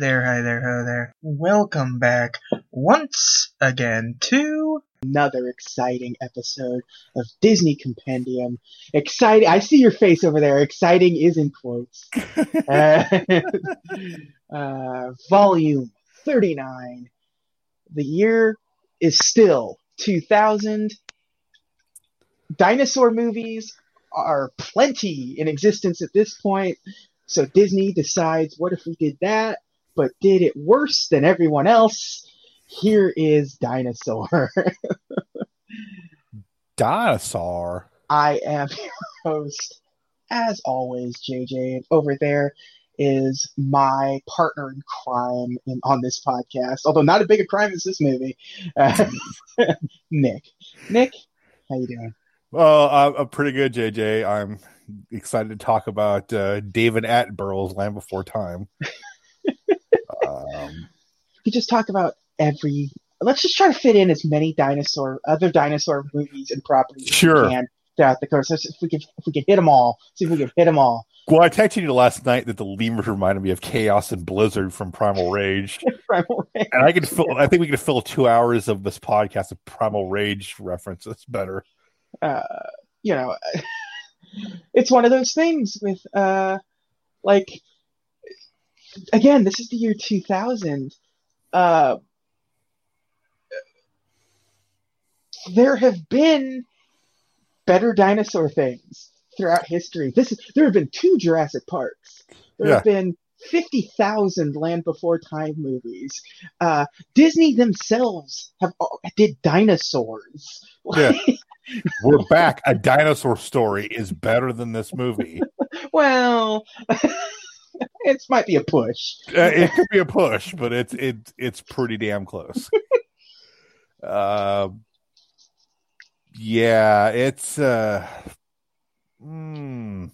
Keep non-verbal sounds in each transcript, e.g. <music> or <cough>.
Hey there, hi there, ho there. Welcome back once again to another exciting episode of Disney Compendium. Exciting! I see your face over there. Exciting is in quotes. <laughs> uh, <laughs> uh, volume 39. The year is still 2000. Dinosaur movies are plenty in existence at this point. So Disney decides, what if we did that, but did it worse than everyone else? Here is Dinosaur. <laughs> Dinosaur. I am your host, as always, JJ. And over there is my partner in crime in, on this podcast, although not as big a crime as this movie, uh, <laughs> Nick. Nick, how you doing? Well, I'm, I'm pretty good, JJ. I'm excited to talk about uh, David Attenborough's Land Before Time. <laughs> um, we could just talk about every. Let's just try to fit in as many dinosaur, other dinosaur movies and properties sure. as we can throughout the course. If we can, if we can hit them all, see if we can hit them all. Well, I texted you last night that the lemurs reminded me of Chaos and Blizzard from Primal Rage. <laughs> Primal Rage. And I could fill. I think we could fill two hours of this podcast of Primal Rage references better. Uh, you know. <laughs> it's one of those things with uh like again this is the year 2000 uh there have been better dinosaur things throughout history this is there have been two jurassic parks there yeah. have been 50,000 Land Before Time movies. Uh, Disney themselves have did dinosaurs. Yeah. <laughs> We're back. A dinosaur story is better than this movie. <laughs> well, it might be a push. Uh, it could be a push, but it's it's it's pretty damn close. uh, yeah, it's uh, mm.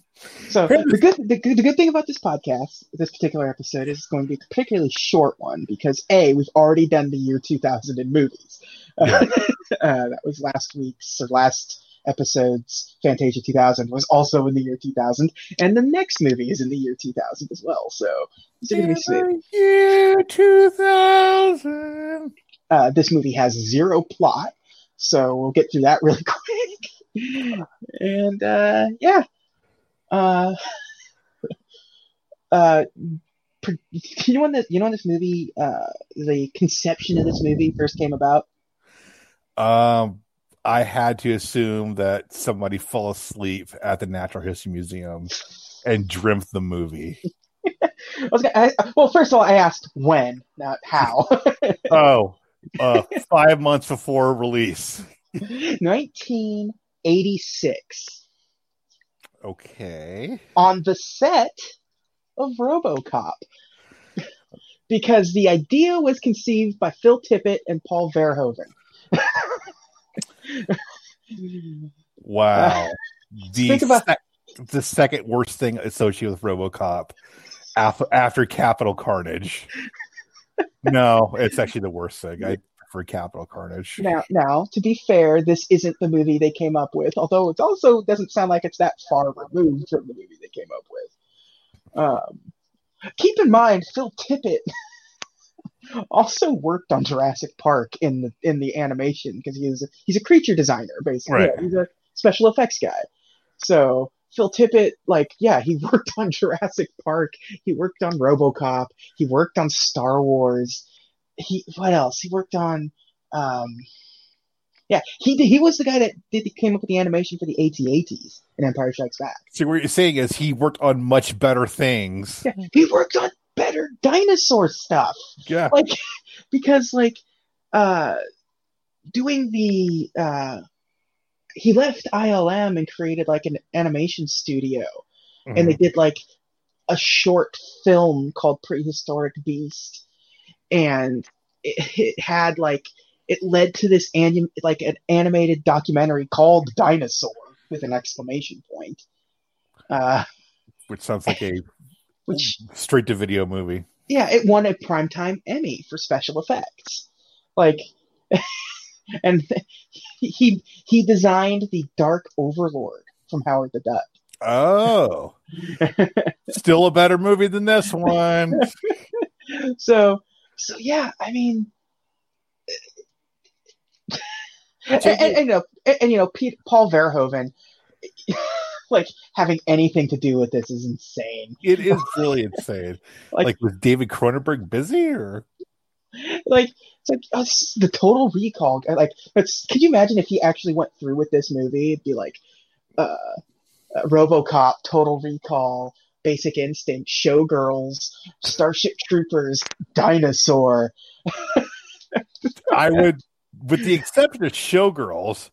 so the good, the good the good thing about this podcast, this particular episode, is going to be a particularly short one because a we've already done the year 2000 in movies. Yeah. <laughs> uh, that was last week's or last episode's Fantasia 2000 was also in the year 2000, and the next movie is in the year 2000 as well. So it's going to be sweet. Year 2000. Uh, this movie has zero plot, so we'll get through that <laughs> really quick. and uh, yeah, uh, <laughs> uh, you know when the you know when this movie uh, the conception of this movie first came about um, I had to assume that somebody fell asleep at the Natural History Museum and dreamt the movie. <laughs> I was gonna, I, well, first of all, I asked when, not how. <laughs> oh, uh, five months before release. 1986. Okay. On the set of RoboCop. <laughs> because the idea was conceived by Phil Tippett and Paul Verhoeven wow. <laughs> The, Think about the second worst thing associated with RoboCop after, after Capital Carnage. no, it's actually the worst thing. I prefer Capital Carnage. Now, now, to be fair, this isn't the movie they came up with, although it also doesn't sound like it's that far removed from the movie they came up with. Um, keep in mind, Phil Tippett also worked on Jurassic Park in the in the animation because he's he's a creature designer basically. Right. Yeah, he's a special effects guy. So Phil Tippett, like, yeah, he <laughs> worked on Jurassic Park. He worked on RoboCop. He worked on Star Wars. He what else? He worked on. Um, yeah, he he was the guy that did came up with the animation for the AT-ATs in Empire Strikes Back. So what you're saying is he worked on much better things. Yeah, he worked on better dinosaur stuff. Yeah. Like <laughs> because like uh doing the uh he left ILM and created like an animation studio mm-hmm. and they did like a short film called Prehistoric Beast and it, it had like it led to this anim- like an animated documentary called Dinosaur with an exclamation point. Uh, which sounds like a <laughs> which straight to video movie. Yeah, it won a primetime Emmy for special effects. Like, <laughs> and he he designed the Dark Overlord from Howard the Duck. Oh, <laughs> still a better movie than this one. <laughs> so so yeah, I mean, and, and, and, you know, and, you know, Pete, Paul Verhoeven, like having anything to do with this is insane. It is really insane. <laughs> Like, like, was David Cronenberg busy or? Like it's like oh, the total recall. Like, it's, could you imagine if he actually went through with this movie? It'd be like, uh, uh RoboCop, Total Recall, Basic Instinct, Showgirls, Starship Troopers, Dinosaur. I would, with the exception of Showgirls,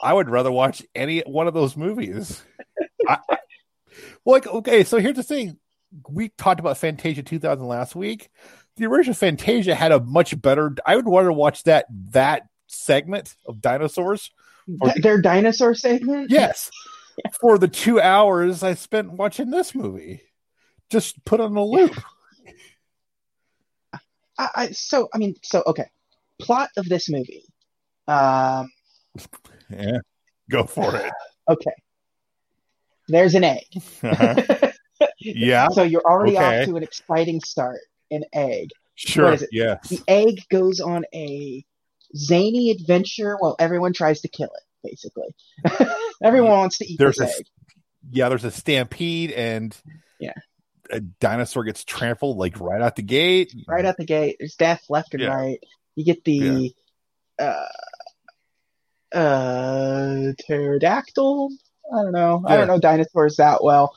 I would rather watch any one of those movies. I, like, okay, so here's the thing: we talked about Fantasia 2000 last week. The original Fantasia had a much better. I would want to watch that that segment of dinosaurs. Th- their dinosaur segment. <laughs> Yes, for the two hours I spent watching this movie. Just put on a loop. I, I, so I mean, so okay. Plot of this movie. Um, <laughs> yeah, go for it. <laughs> Okay. There's an egg. Uh-huh. <laughs> Yeah. so you're already okay. off to an exciting start. An egg. Sure. Yes. The egg goes on a zany adventure while everyone tries to kill it basically. <laughs> Everyone wants to eat there's this a, egg. Yeah, there's a stampede, and yeah, a dinosaur gets trampled like right out the gate. Right out the gate. There's death left and yeah. right. You get the yeah. uh, uh, pterodactyl. I don't know. Yeah. I don't know dinosaurs that well.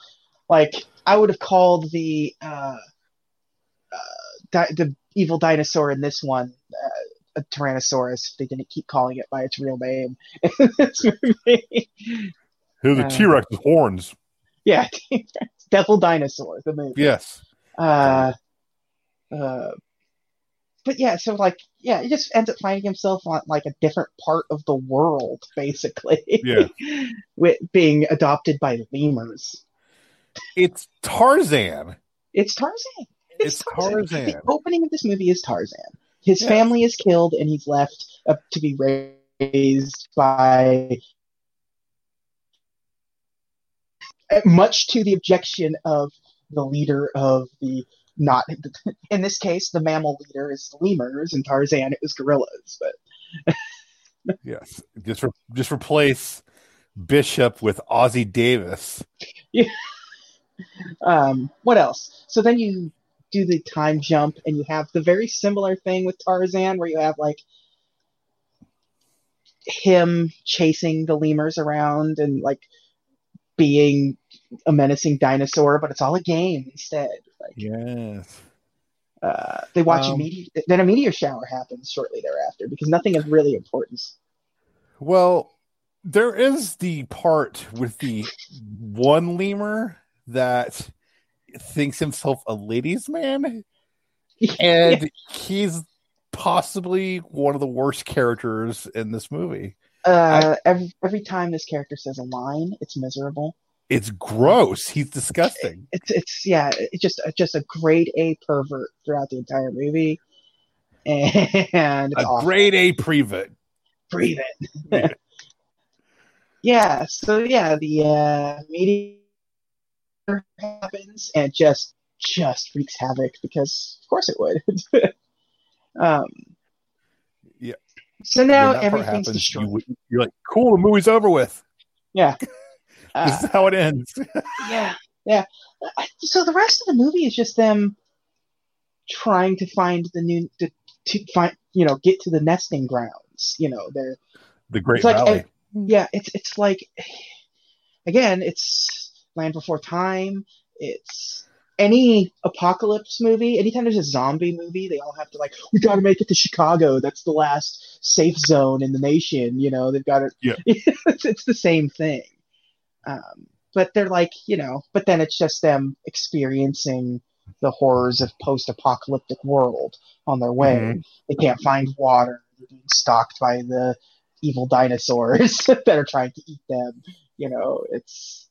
Like I would have called the uh, uh, di- the evil dinosaur in this one uh, a Tyrannosaurus. They didn't keep calling it by its real name <laughs> in this movie. Who the uh, T Rex horns? Yeah, <laughs> Devil Dinosaur, the movie. Yes. Uh, uh, but yeah, so like, yeah, he just ends up finding himself on like a different part of the world, <laughs> basically. Yeah. <laughs> with being adopted by lemurs. It's Tarzan. It's Tarzan. It's, it's Tarzan. Tarzan. The opening of this movie is Tarzan. His yeah. family is killed, and he's left uh, to be raised by, much to the objection of the leader of the not in this case the mammal leader is the lemurs and Tarzan it was gorillas but <laughs> yes just re- just replace Bishop with Ossie Davis. Yeah. Um what else? So then you do the time jump and you have the very similar thing with Tarzan where you have like him chasing the lemurs around and like being a menacing dinosaur, but it's all a game instead. Like, yes. Uh, they watch um, a meteor. Then a meteor shower happens shortly thereafter because nothing of really importance. Well, there is the part with the one lemur that thinks himself a ladies' man, <laughs> and yeah. he's possibly one of the worst characters in this movie. Uh, I, every every time this character says a line, it's miserable. It's gross. He's disgusting. It's it's yeah. It's just just a grade A pervert throughout the entire movie, <laughs> and a awful. grade A. Prevent. Yeah. <laughs> yeah. So yeah, the uh, meeting happens and just just wreaks havoc because of course it would. <laughs> um, yeah. So now everything's happens, destroyed. You, are like, cool, the movie's over with. Yeah. Uh, this is how it ends. <laughs> yeah, yeah. So the rest of the movie is just them trying to find the new to, to find you know get to the nesting grounds. You know, they're the Great like, Valley. yeah, it's it's like again, it's Land Before Time. It's any apocalypse movie. Anytime there's a zombie movie, they all have to like, we got to make it to Chicago. That's the last safe zone in the nation. You know, they've got to. Yeah. <laughs> it's, it's the same thing. Um, but they're like, you know, but then it's just them experiencing the horrors of post-apocalyptic world on their way. Mm-hmm. They can't find water. They're being stalked by the evil dinosaurs <laughs> that are trying to eat them. You know, it's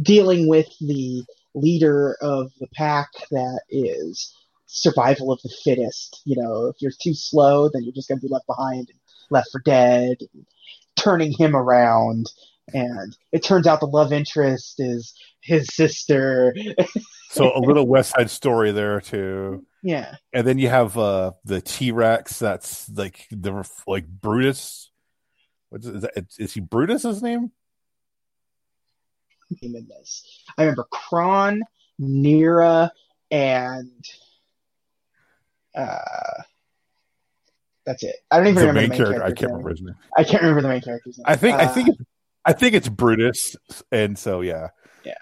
dealing with the leader of the pack that is survival of the fittest. You know, if you're too slow, then you're just going to be left behind and left for dead. Turning him around, and it turns out the love interest is his sister. <laughs> So a little West Side Story there too, Yeah. and then you have uh the T Rex. That's like the like Brutus. What's is, that, is he Brutus? His name? name in this. I remember Kron, Neera, and uh, that's it. I don't even The remember main the main character. I can't name. remember his name. I can't remember the main character's name. I think I Uh, think it's, I think it's Brutus, and so yeah, Yeah.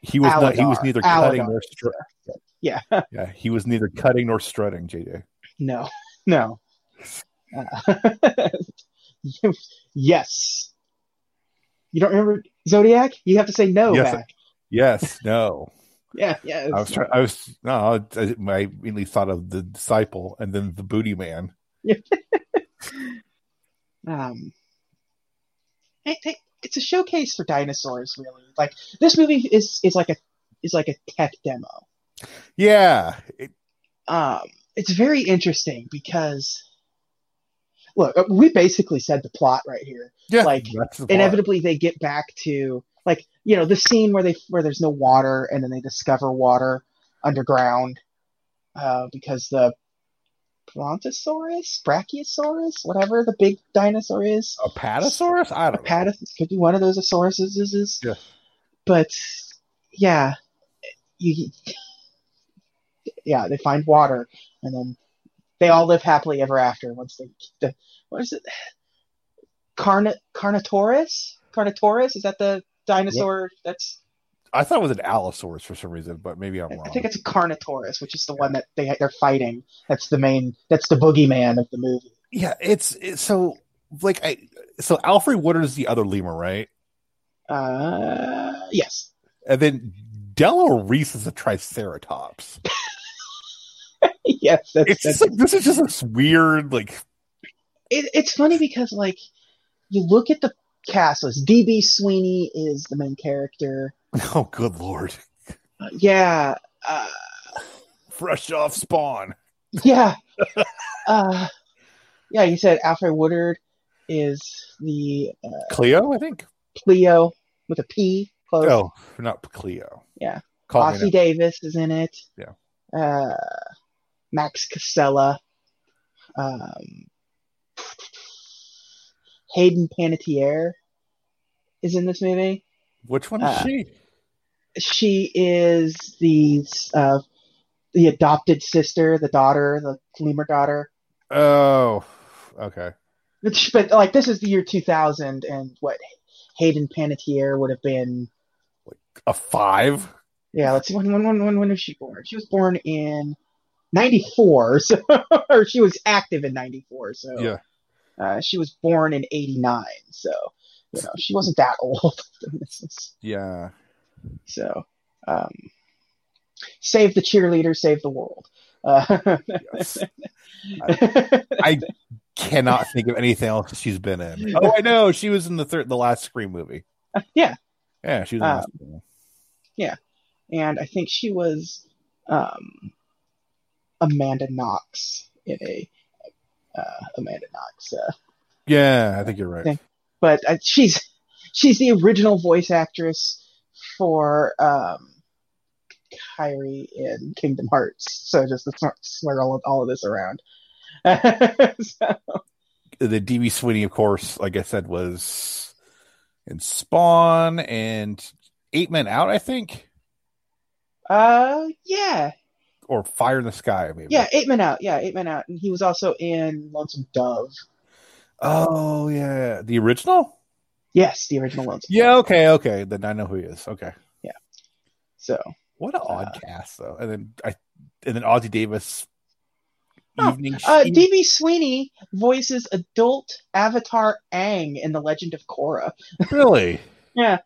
He was not. He was neither cutting nor strutting. Yeah. <laughs> Yeah, he was neither cutting nor strutting. JJ. No, no. Uh, <laughs> yes. You don't remember Zodiac? You have to say no Yes. back. Yes. <laughs> No. Yeah, yeah. I was trying. I was no. I, I immediately thought of the disciple and then the booty man. um, it- it- it's a showcase for dinosaurs, really. Like this movie is is like a is like a tech demo. Yeah. It- Um, it's very interesting because look, uh, we basically said the plot right here. yeah. Like, the. Inevitably, they get back to like you know the scene where they where there's no water and then they discover water underground uh, because the Brontosaurus, Brachiosaurus, whatever the big dinosaur is, a patasaurus. I don't know. Apatosaurus could be one of those sauruses. Is, Yeah. But yeah, you yeah they find water and then they all live happily ever after once they the, what is it Carna, Carnotaurus Carnotaurus is that the dinosaur that's I thought it was an allosaurus for some reason, but maybe I'm wrong. I think it's a Carnotaurus which is the one that they they're fighting that's the main that's the boogeyman of the movie yeah, it's, it's so like I so Alfred Woodard is the other lemur, right? uh yes And then Della Reese is a triceratops. <laughs> yes that's, It's that's just like this is just this weird like it, it's funny because like you look at the cast list. DB Sweeney is the main character. <laughs> oh good lord, Uh, yeah, uh, fresh off Spawn. yeah, <laughs> uh, yeah. You said Alfred Woodard is the uh, Cleo, I think. Cleo with a P. Close. Oh, not Cleo. Yeah. Call Ossie Davis is in it. Yeah. Uh, Max Casella. Um, Hayden Panettiere is in this movie. Which one is Uh, she? she is the uh, the adopted sister, the daughter, the lemur daughter. Oh, okay. But, but like this is the year 2000, and what Hayden Panettiere would have been. like A five. Yeah, let's see. When when when when when was she born? She was born in '94, <laughs> so or she was active in '94. So Yeah. uh, she was born in '89. So you know she wasn't that old. <laughs> Yeah. So, um, save the cheerleader, save the world. Uh, Yes. I cannot think of anything else she's been in. Oh, I know. She was in the third, the last Scream movie. yeah, Yeah, she was in the Um, last Scream. and I think she was um, Amanda Knox in a uh, Amanda Knox. Uh, Yeah, I think you're right. Thank- but uh, she's she's the original voice actress for um, Kairi in Kingdom Hearts. So just to swear- swear all of, all of this around. <laughs> So- The DB Sweeney, of course, like I said, was in Spawn and Eight Men Out, I think, uh, yeah, or Fire in the Sky, maybe. yeah, Eight Men Out. Yeah, Eight Men Out, and he was also in Lonesome Dove. Oh, yeah. The original? Yes, the original Lonesome. Yeah, okay, okay. Then I know who he is. Okay. Yeah. So What an odd Uh, cast, though. And then I, and then Ossie Davis. Oh, Uh, DB Sweeney voices adult Avatar Aang in The Legend of Korra. <laughs> really? Yeah,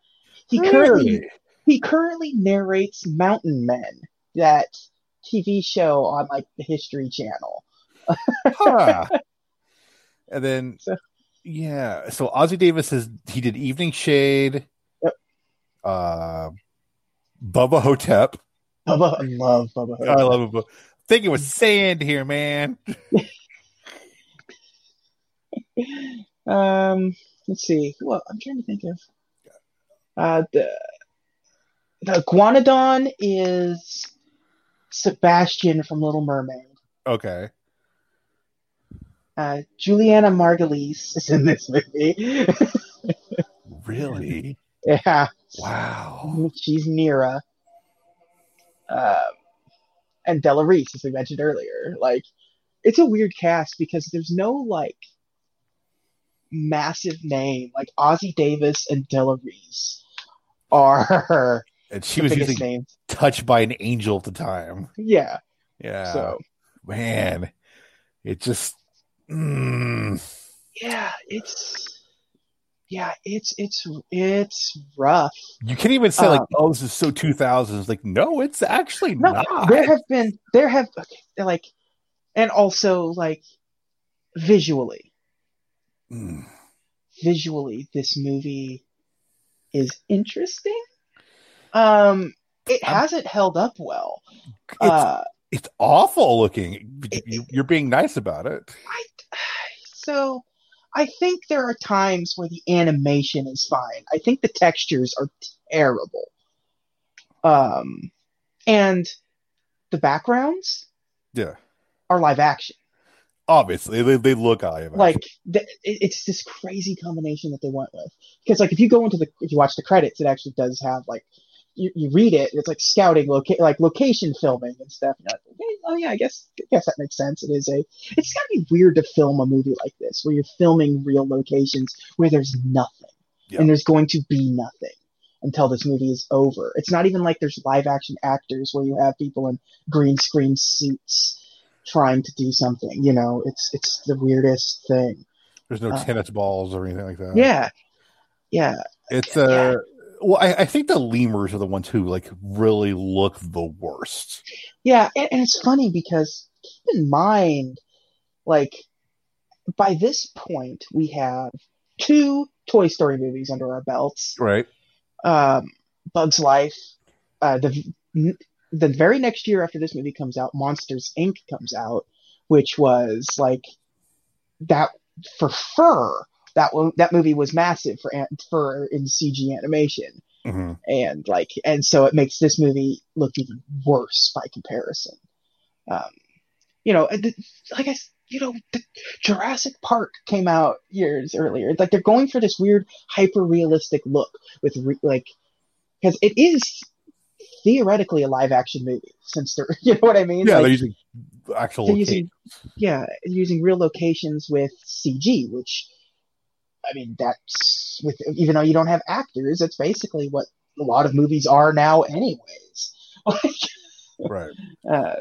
he currently he currently narrates Mountain Men, that TV show on like the History Channel. Huh. <laughs> and then, So- yeah. So Ossie Davis is he did Evening Shade. Yep. Uh, Bubba Ho-Tep. Bubba, I love Bubba. Ho-Tep. I love it. Think it was sand here, man. <laughs> Um, let's see. Well, I'm trying to think of. Uh, the the Iguanodon is Sebastian from Little Mermaid. Okay. Uh, Julianna Margulies is in this movie. Really? <laughs> yeah, Wow. she's Mira. Um, and Della Reese, as we mentioned earlier. Like, it's a weird cast because there's no like massive name. Like Ossie Davis and Della Reese are And she was names. touched by an angel at the time. Yeah. Yeah. So Man, it just. Mm, yeah, it's yeah, it's it's it's rough. you can't even say like, Um, "Oh, this is so 2000s." Like, no, it's actually No, not. there have been there have okay, like, and also like visually, Mm. visually, this movie is interesting. Um, it I'm- hasn't held up well. Uh, it's awful looking. You- You're being nice about it. I, <sighs> so I think there are times where the animation is fine. I think the textures are terrible. Um, and the backgrounds Yeah, are live action. obviously they, they look live. Action. Like th- it's this crazy combination that they went with. Because like if you go into the if you watch the credits, it actually does have like you, you read it, it's like scouting loca- like location filming and stuff. And like, okay, oh yeah, I guess I guess that makes sense. It is a it's gotta be weird to film a movie like this where you're filming real locations where there's nothing. Yeah. And there's going to be nothing until this movie is over. It's not even like there's live action actors where you have people in green screen suits trying to do something. You know, it's it's the weirdest thing. There's no uh, tennis balls or anything like that. Yeah. Yeah. It's Yeah. Well I, I think the lemurs are the ones who like really look the worst. Yeah, and, and it's funny because keep in mind, like, by this point, we have two Toy Story movies under our belts. Right. Um, Bug's Life. Uh, the the very next year after this movie comes out, Monsters Inc. comes out, which was like that for fur. That one, that movie was massive for an- for in CG animation. Hmm and like and so it makes this movie look even worse by comparison. Um you know the, like i you know the jurassic park came out years earlier. It's like they're going for this weird hyper realistic look with re- like because it is theoretically a live action movie since they're <laughs> you know what i mean? Yeah, Like, they're using actual they're using yeah using real locations with cg which i mean that's with even though you don't have actors that's basically what a lot of movies are now anyways <laughs> like right. uh,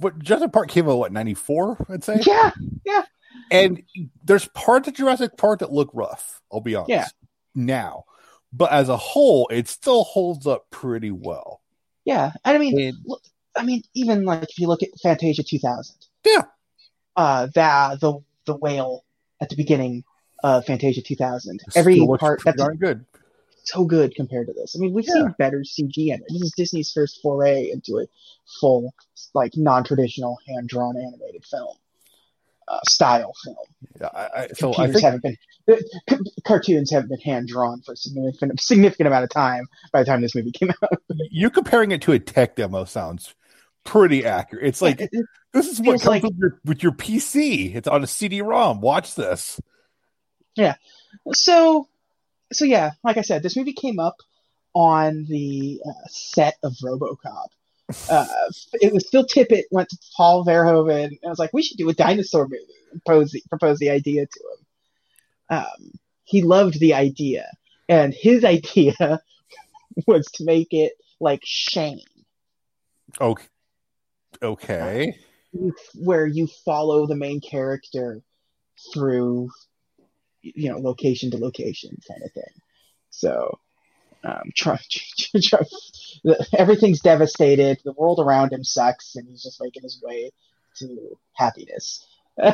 But Jurassic Park came out what ninety four, I'd say. yeah yeah. And there's parts of Jurassic Park that look rough. I'll be honest. Yeah. Now, but as a whole, it still holds up pretty well. yeah i mean And- look, i mean even like if you look at fantasia 2000 Yeah. uh that the the whale at the beginning of fantasia 2000 it every part that's darn good. so good compared to this. I mean, we've Yeah. seen better CG in it. This is Disney's first foray into a full, like, non-traditional hand-drawn animated film uh, style film. Yeah, I, I, so I think haven't been c- cartoons haven't been hand-drawn for a significant significant amount of time by the time this movie came out. <laughs> You're comparing it to a tech demo sounds pretty accurate. It's like It- it- this is what comes like- with, your, with your PC. It's on a CD-ROM. Watch this. So, so yeah, like I said, this movie came up on the uh, set of RoboCop. Uh, it was Phil Tippett went to Paul Verhoeven and was like, "We should do a dinosaur movie." And propose the, propose the idea to him. Um, he loved the idea, and his <laughs> idea was to make it like Shane, Okay. Okay. where you follow the main character through, you know, location to location kind of thing. So, um, try, <laughs> try, everything's devastated. The world around him sucks, and he's just making his way to happiness. <laughs>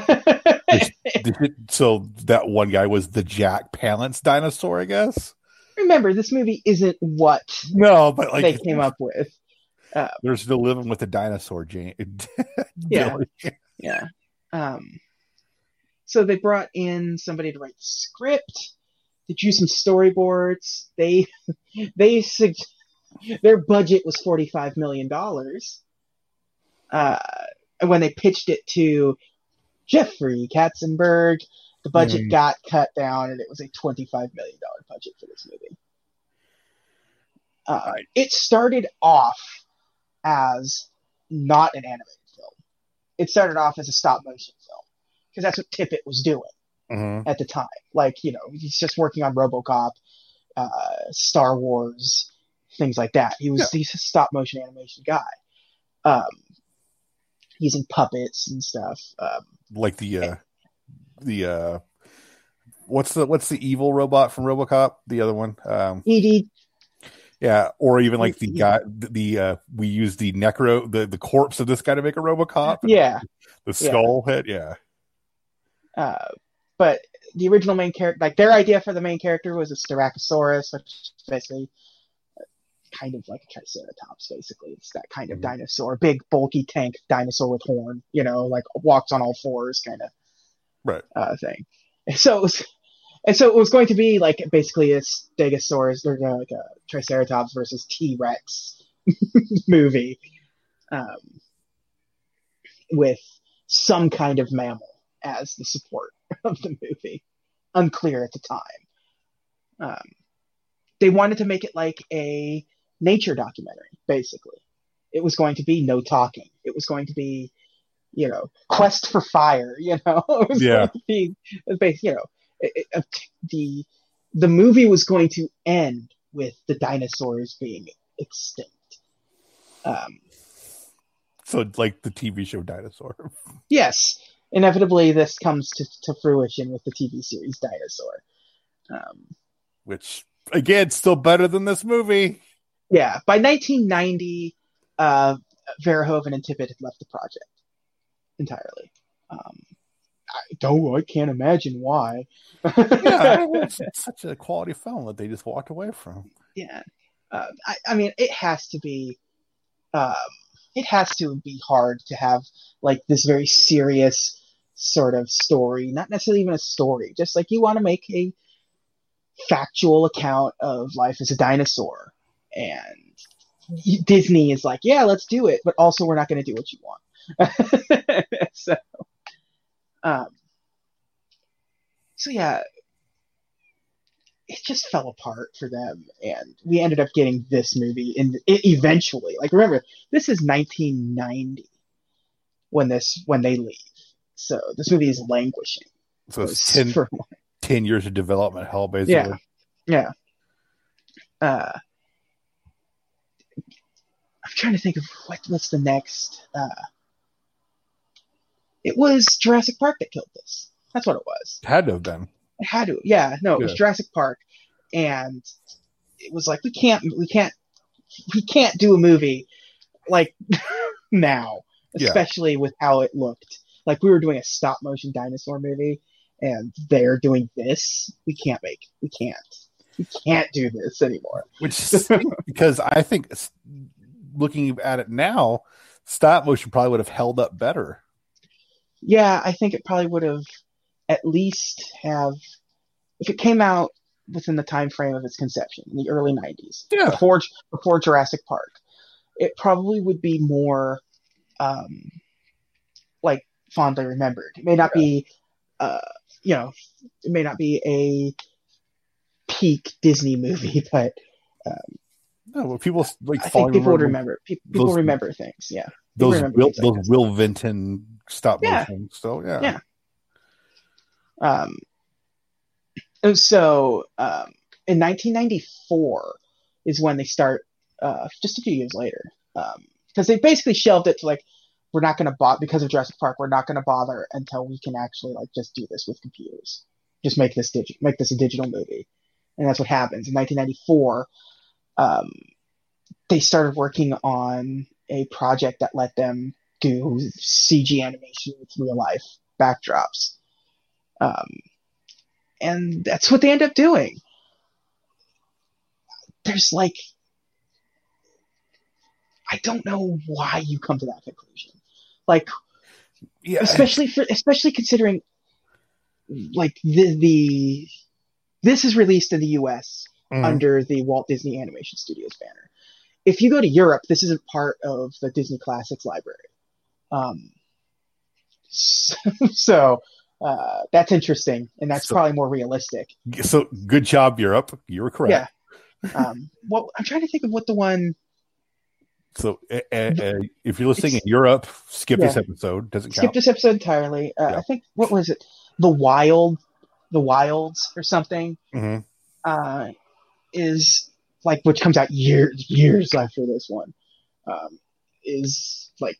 So that one guy was the Jack Palance dinosaur, I guess. Remember, this movie isn't what No, but like they came up with. there's no living with the dinosaur, Jane. <laughs> Yeah. Yeah. Um, so they brought in somebody to write the script, to do some storyboards. They <laughs> they their budget was $45 million. Uh, when they pitched it to Jeffrey Katzenberg, the budget Hmm. got cut down and it was a $25 million budget for this movie. Uh, it started off as not an animated film. It started off as a stop motion film because that's what Tippett was doing Mhm. at the time. Like, you know, he's just working on RoboCop, uh, Star Wars, things like that. He was he's a stop motion animation guy, um, using puppets and stuff. Um, Like the uh, the uh, what's the what's the evil robot from RoboCop? The other one. Um, Edie, yeah, or even like the guy. The, uh, we use the necro the the corpse of this guy to make a RoboCop. yeah, The skull head. Yeah. Uh, but the original main character, like their idea for the main character was a Styracosaurus, which is basically kind of like a Triceratops. Basically, it's that kind of Mhm. dinosaur, big bulky tank dinosaur with horn. You know, like walks on all fours, kind of. Right. uh, thing. So it was, and so it was going to be like basically a Stegosaurus or uh, like a Triceratops versus T Rex <laughs> movie, um, with some kind of mammal as the support <laughs> of the movie. Unclear at the time. Um, they wanted to make it like a nature documentary, basically. It was going to be no talking. It was going to be you know, quest for fire, <laughs> you know, it was Yeah. going to be, it was based, you know, it, it, the the movie was going to end with the dinosaurs being extinct. Um, So like the TV show Dinosaur. <laughs> yes, inevitably this comes to, to fruition with the TV series Dinosaur. Um, Which again, still better than this movie. yeah, by 1990, uh, Verhoeven and Tippett had left the project entirely. Um, I don't, I can't imagine why. Yeah, <laughs> it's, it's such a quality film that they just walked away from. yeah. Uh, I, I mean, it has to be, um, it has to be hard to have like this very serious sort of story, not necessarily even a story, just like you want to make a factual account of life as a dinosaur. And Disney is like, yeah, let's do it, but also we're not going to do what you want. <laughs> so, um, so yeah, it just fell apart for them, and we ended up getting this movie. And eventually, like, remember, this is 1990 when this when they leave. So this movie is languishing So it's 10, <laughs> for 10 years of development hell, basically. Yeah. yeah. Uh, I'm trying to think of what what's the next. Uh, it was Jurassic Park that killed this. That's what it was. Had to have been. It had to. Yeah, no, it was Jurassic Park, and it was like we can't, we can't, we can't do a movie like <laughs> now, Yeah. especially with how it looked. Like we were doing a stop motion dinosaur movie, and they're doing this. We can't make. We can't. We can't do this anymore. Which <laughs> because I think looking at it now, stop motion probably would have held up better. Yeah, I think it probably would have at least have if it came out within the time frame of its conception in the early 90s. Yeah. before before Jurassic Park, it probably would be more um, like fondly remembered. It may not be, uh, you know, it may not be a peak Disney movie, <laughs> but No, but people like I think people would remember remember. Pe- People those- remember things. Yeah, those Will, like those this. Will Vinton stop Yeah. motion. So yeah, Yeah. Um, and so um, in 1994 is when they start, uh, just a few years later, Um because they basically shelved it to like, we're not going to bother because of Jurassic Park. We're not going to bother until we can actually like just do this with computers. Just make this digi- make this a digital movie, and that's what happens in 1994. Um, they started working on a project that let them do CG animation with real life backdrops. Um, and that's what they end up doing. There's like, I don't know why you come to that conclusion. Like, yeah. especially for, especially considering, like the the this is released in the U.S Mhm. under the Walt Disney Animation Studios banner. if you go to Europe, this isn't part of the Disney Classics library. Um, so, <laughs> so uh, that's interesting, and that's So- probably more realistic. So good job, Europe. You were correct. Yeah. Um, well, I'm trying to think of what the one. So uh, uh, if you're listening in Europe, skip this episode. Doesn't count. Skip count. this episode entirely. Uh, Yeah. I think what was it? The Wild, the Wilds, or something. Mhm. Uh, is like which comes out years years after this one. Um, is like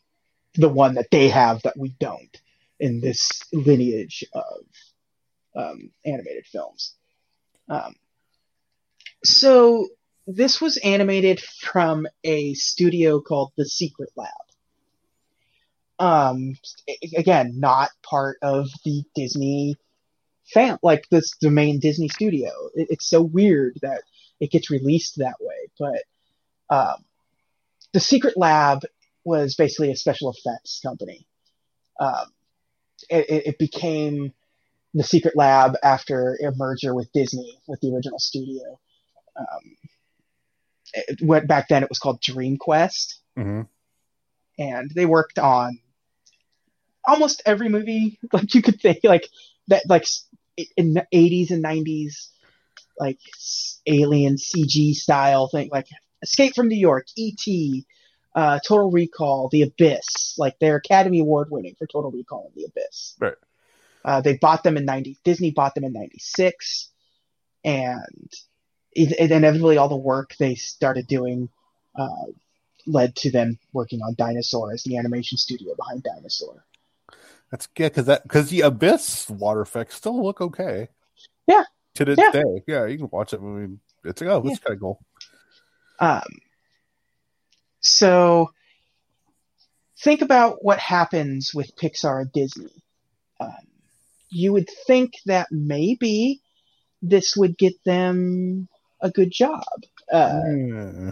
the one that they have that we don't in this lineage of um, animated films. Um, so this was animated from a studio called The Secret Lab. Um, again, not part of the Disney fan, like this the main Disney studio. It, it's so weird that it gets released that way, but um, the Secret Lab was basically a special effects company. Um, it, it- became the Secret Lab after a merger with Disney, with the original studio. Um, it went back then. It was called Dream Quest, Mhm. and they worked on almost every movie <laughs> like you could think, like that, like in the 80s and 90s, like alien CG style thing, like Escape from New York, E.T., uh, Total Recall, The Abyss. Like they're Academy Award winning for Total Recall and The Abyss. Right. Uh, they bought them in 90, Disney bought them in 96. And it, it- inevitably all the work they started doing, uh, led to them working on Dinosaur as the animation studio behind Dinosaur. That's good because that because the Abyss water effects still look okay. Yeah. To this Yeah. day, yeah, you can watch it movie. It's like, oh, that's kind of cool. Um, so think about what happens with Pixar and Disney. Um, you would think that maybe this would get them a good job. Uh, Yeah.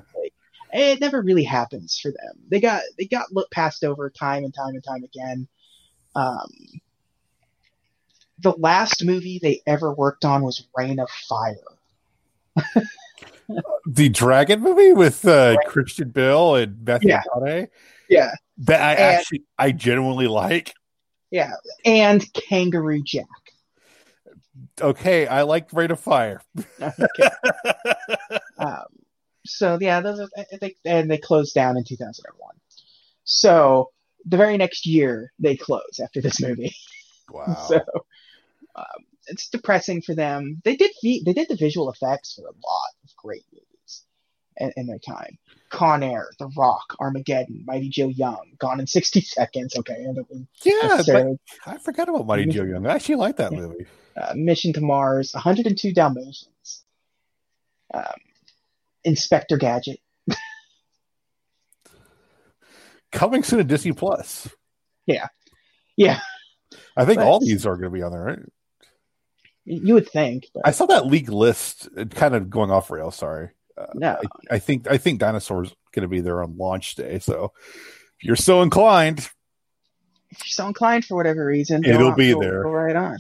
it never really happens for them. They got they got look passed over time and time and time again. Um, the last movie they ever worked on was Reign of Fire. <laughs> The Dragon movie with uh, Christian Bale and Matthew Yeah. Yeah, that I And- actually I genuinely like. yeah, and Kangaroo Jack. Okay, I like Rate of Fire. Okay. <laughs> Um, so yeah, those are, I think, and they closed down in 2001. So the very next year they close after this movie. Wow. <laughs> So um, it's depressing for them. They did they did the visual effects for a lot of great movies in, in their time. Con Air, The Rock, Armageddon, Mighty Joe Young, Gone in 60 Seconds. Okay, yeah, but I forgot about Mighty Joe Young. I actually like that movie. uh, Mission to Mars, 102 Dalmatians, um, Inspector Gadget. <laughs> Coming soon to Disney Plus. Yeah, Yeah. I think But- all these are going to be on there, right? you would think, but I saw that league list, kind of going off rail. Sorry. Uh, no. I, I think I think Dinosaur's going to be there on launch day. So if you're so inclined, if you're so inclined for whatever reason, It'll be go- there. Go right on.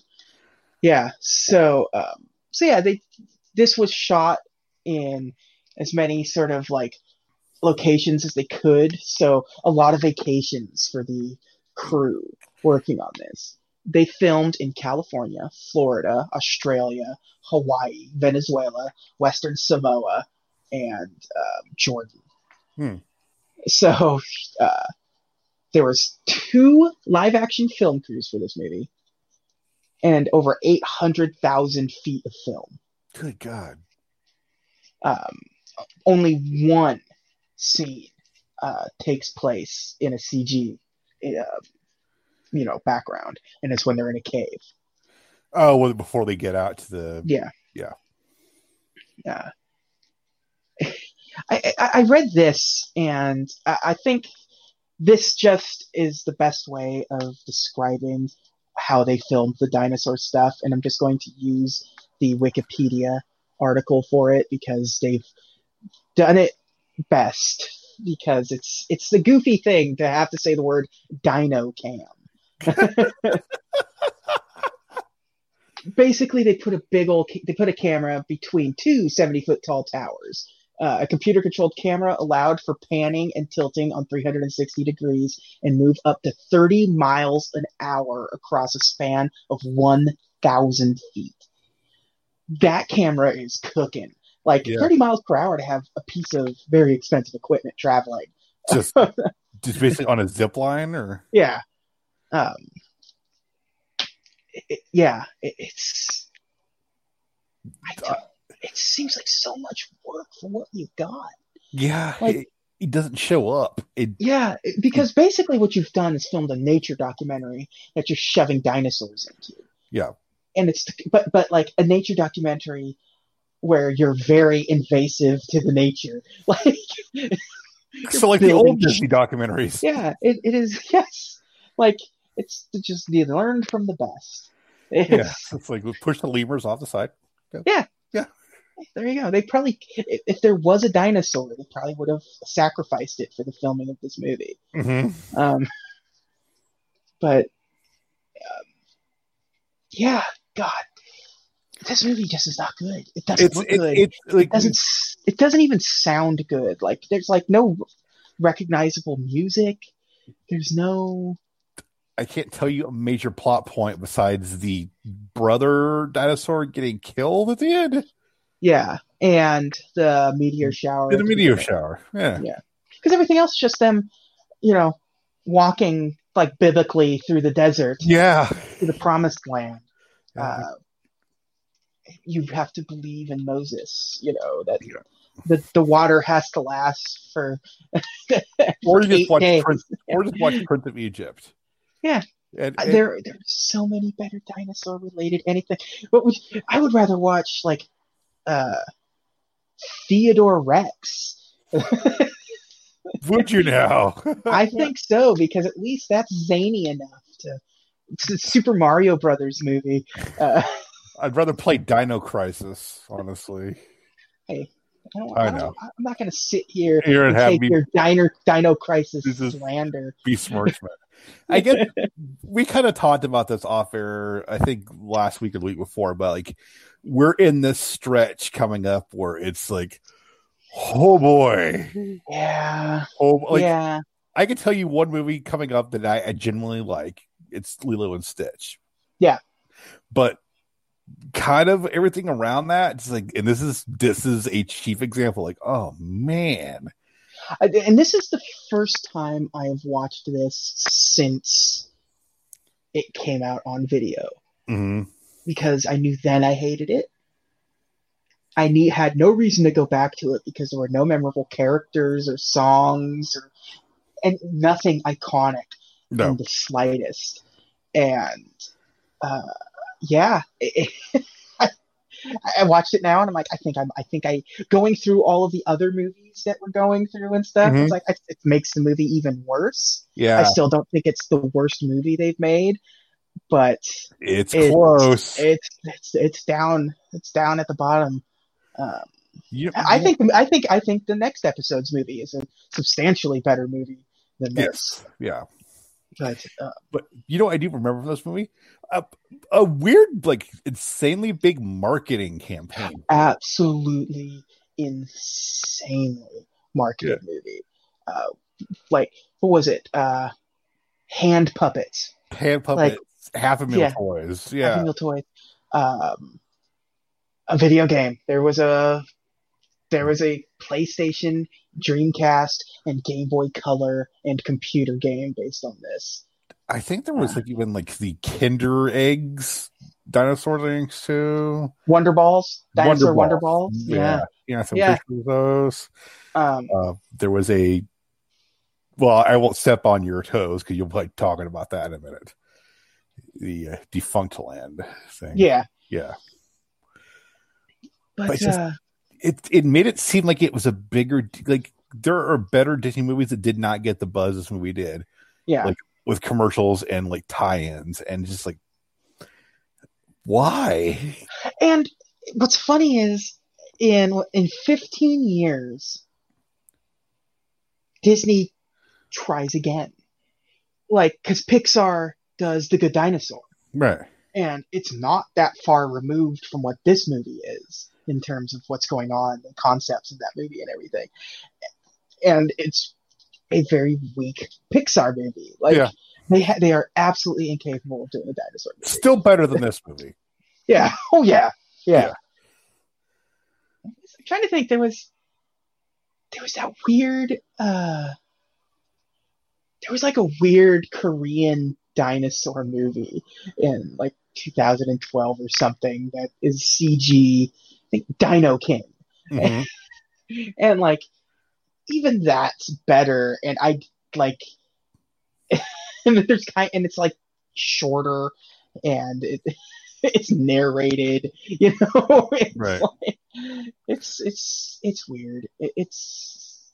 Yeah. So, um, so yeah, they this was shot in as many sort of like locations as they could. So a lot of vacations for the crew working on this. They filmed in California, Florida, Australia, Hawaii, Venezuela, Western Samoa, and um, Jordan. Hmm. So uh, there was two live action film crews for this movie and over 800,000 feet of film. good God, Um, only one scene uh, takes place in a CG, uh, you know, background, and it's when they're in a cave. oh, well, before they get out to the Yeah. Yeah. Yeah. I, I, read this, and I, I think this just is the best way of describing how they filmed the dinosaur stuff, and I'm just going to use the Wikipedia article for it because they've done it best because it's it's the goofy thing to have to say the word dino cam. <laughs> Basically, they put a big old they put a camera between two 70 foot tall towers Uh, a computer controlled camera allowed for panning and tilting on 360 degrees and move up to 30 miles an hour across a span of 1,000 feet. That camera is cooking. Like Yeah. 30 miles per hour to have a piece of very expensive equipment traveling. Just <laughs> just basically on a zip line or Yeah. Um, it- yeah, it, it's. I don't, it seems like so much work for what you got. yeah, Like- it, it doesn't show up. It Yeah, it- because basically what you've done is filmed a nature documentary that you're shoving dinosaurs into. Yeah. And it's but but like a nature documentary where you're very invasive to the nature. <laughs> Like so like the old Disney documentaries. yeah, it, it is <laughs> yes. Like it's just you learned from the best. Yeah, It's- it's like we push the lemurs off the side. There you go. They probably, if, if there was a dinosaur, they probably would have sacrificed it for the filming of this movie. Mm-hmm. Um, but um, yeah, God, this movie just is not good. It doesn't It's look it, good. it's like it doesn't. It doesn't even sound good. Like there's like no recognizable music. There's no. I can't tell you a major plot point besides the brother dinosaur getting killed at the end. Yeah, and the meteor shower. The meteor shower. Yeah. yeah. Because everything else is just them, you know, walking like biblically through the desert. Yeah. to the promised land. Yeah. Uh, you have to believe in Moses, you know, that Yeah. the, the water has to last for, <laughs> or for you just eight watch days. Prince, or just watch Prince of Egypt. Yeah. And, Uh, and- There, there's so many better dinosaur related anything. But would, I would rather watch like uh, Theodore Rex. would you now? I think so because at least that's zany enough to. It's a Super Mario Brothers movie. Uh, I'd rather play Dino Crisis, honestly. I, don't, I I don't- know. I'm not going to sit here Here and and have take me your Dino, Dino Crisis slander. be smirchman. I guess <laughs> we kind of talked about this off air, I think last week or the week before, but like we're in this stretch coming up where it's like, oh boy. Yeah, Oh, like yeah, I can tell you one movie coming up that I, I genuinely like. It's Lilo and Stitch. Yeah. But kind of everything around that, it's like, and this is this is a chief example. Like, oh man, I- and this is the first time I have watched this since it came out on video hmm because I knew then I hated it. I need, had no reason to go back to it because there were no memorable characters or songs or and nothing iconic no, in the slightest. And uh, yeah, <laughs> it, I, I watched it now, and I'm like, I think I'm, I think I going through all of the other movies that we're going through and stuff. Mhm. It's like it, it makes the movie even worse. yeah, I still don't think it's the worst movie they've made, but it's it- close. it's it's it's down, it's down at the bottom. Um, You- I think I think I think the next episode's movie is a substantially better movie than this. yes, yeah. But uh, But you know, what I do remember from this movie a, a weird, like, insanely big marketing campaign. absolutely insanely marketed movie. Uh, like what was it? Uh, hand puppets, Hand puppets, half a meal yeah. toys. Yeah, Meal toy, um, a video game. There was a there was a PlayStation, Dreamcast, and Game Boy Color and computer game based on this. I think there was like even like the Kinder eggs dinosaur links too. Wonder Balls, dinosaur Wonder Balls. Balls. Yeah. yeah, some Yeah. pictures of those. Um, Uh, there was a. Well, I won't step on your toes because you'll be talking about that in a minute. The uh, defunct land thing. yeah. yeah. But, But just- uh, It it made it seem like it was a bigger like there are better Disney movies that did not get the buzz this movie did yeah. like- with commercials and like tie-ins and just like why? And what's funny is in in 15 years, Disney tries again. Like, because Pixar does The Good Dinosaur, Right. and it's not that far removed from what this movie is. in terms of what's going on, the concepts of that movie and everything. And it's a very weak Pixar movie. Like Yeah. They ha- they are absolutely incapable of doing a dinosaur movie. Still better than this movie. <laughs> Yeah. Oh yeah. Yeah. Yeah. I'm trying to think. There was there was that weird. uh There was like a weird Korean dinosaur movie in like 2012 or something that is CG. I think Dino King, Mhm. <laughs> and like even that's better. And I like. <laughs> and there's kind and it's like shorter and it, <laughs> it's narrated you know? <laughs> It's Right. like, it's it's it's weird. It, it's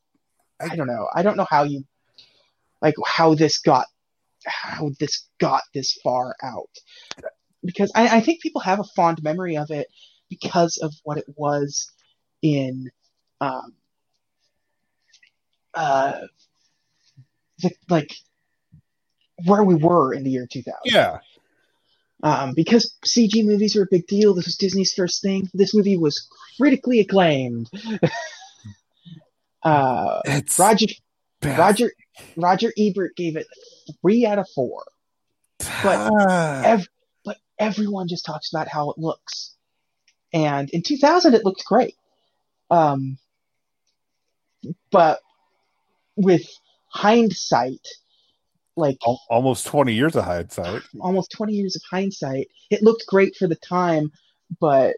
i don't know. I don't know how you like how this got how this got this far out. Because i, I think people have a fond memory of it because of what it was in um uh the, like where we were in the year 2000 Yeah. um, because CG movies were a big deal. This was Disney's first thing. This movie was critically acclaimed. <laughs> uh, Roger bad. Roger Roger Ebert gave it three out of four, but Ah. ev- but everyone just talks about how it looks. And in 2000, it looked great. Um, but with hindsight, like almost 20 years of hindsight. <sighs> almost 20 years of hindsight, it looked great for the time, but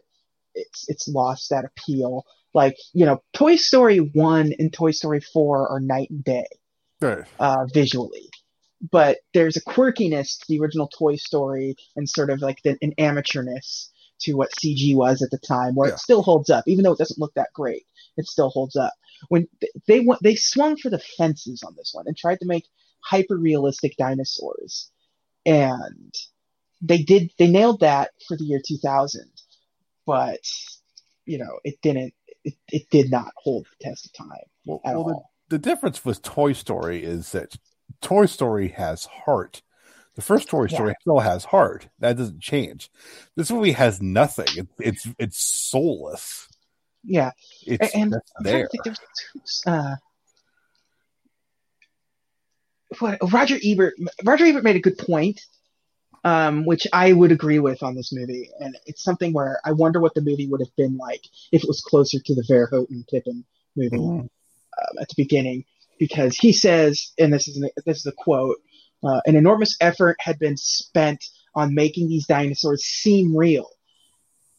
it's it's lost that appeal. Like, you know, Toy Story 1 and Toy Story 4 are night and day Right. uh, visually. But there's a quirkiness to the original Toy Story and sort of like the, an amateurness to what CG was at the time, where Yeah. it still holds up, even though it doesn't look that great. It still holds up. When th- they went, they swung for the fences on this one and tried to make hyper realistic dinosaurs, and they did. They nailed that for the year 2000, but you know, it didn't. It, it did not hold the test of time Well, at well, the, all. the difference with Toy Story is that Toy Story has heart. The first Toy Story still has heart. That doesn't change. This movie has nothing. It, it's it's soulless. Yeah. It's and just there. to think, there was, uh, what Roger Ebert. Roger Ebert made a good point, um, which I would agree with on this movie, and it's something where I wonder what the movie would have been like if it was closer to the Verhoeven Tippett movie Mhm. um, at the beginning, because he says, and this is an, this is a quote: uh, "An enormous effort had been spent on making these dinosaurs seem real,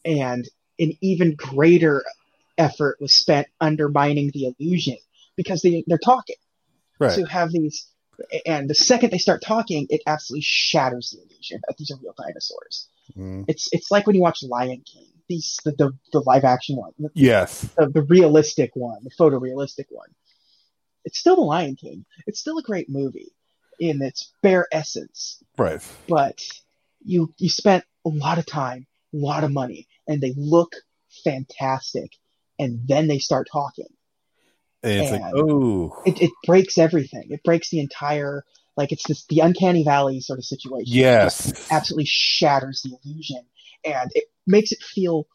and an even greater effort was spent undermining the illusion because they they're talking. Right. To have these, and the second they start talking, it absolutely shatters the illusion that these are real dinosaurs. Mhm. It's it's like when you watch Lion King, these the the, the live action one, the, Yes. the, the realistic one, the photorealistic one. It's still the Lion King. It's still a great movie in its bare essence, Right. but you you spent a lot of time, a lot of money, and they look fantastic, and then they start talking. And it's like, oh, It it breaks everything. It breaks the entire like it's this the uncanny valley sort of situation. It yes. absolutely shatters the illusion, and it makes it feel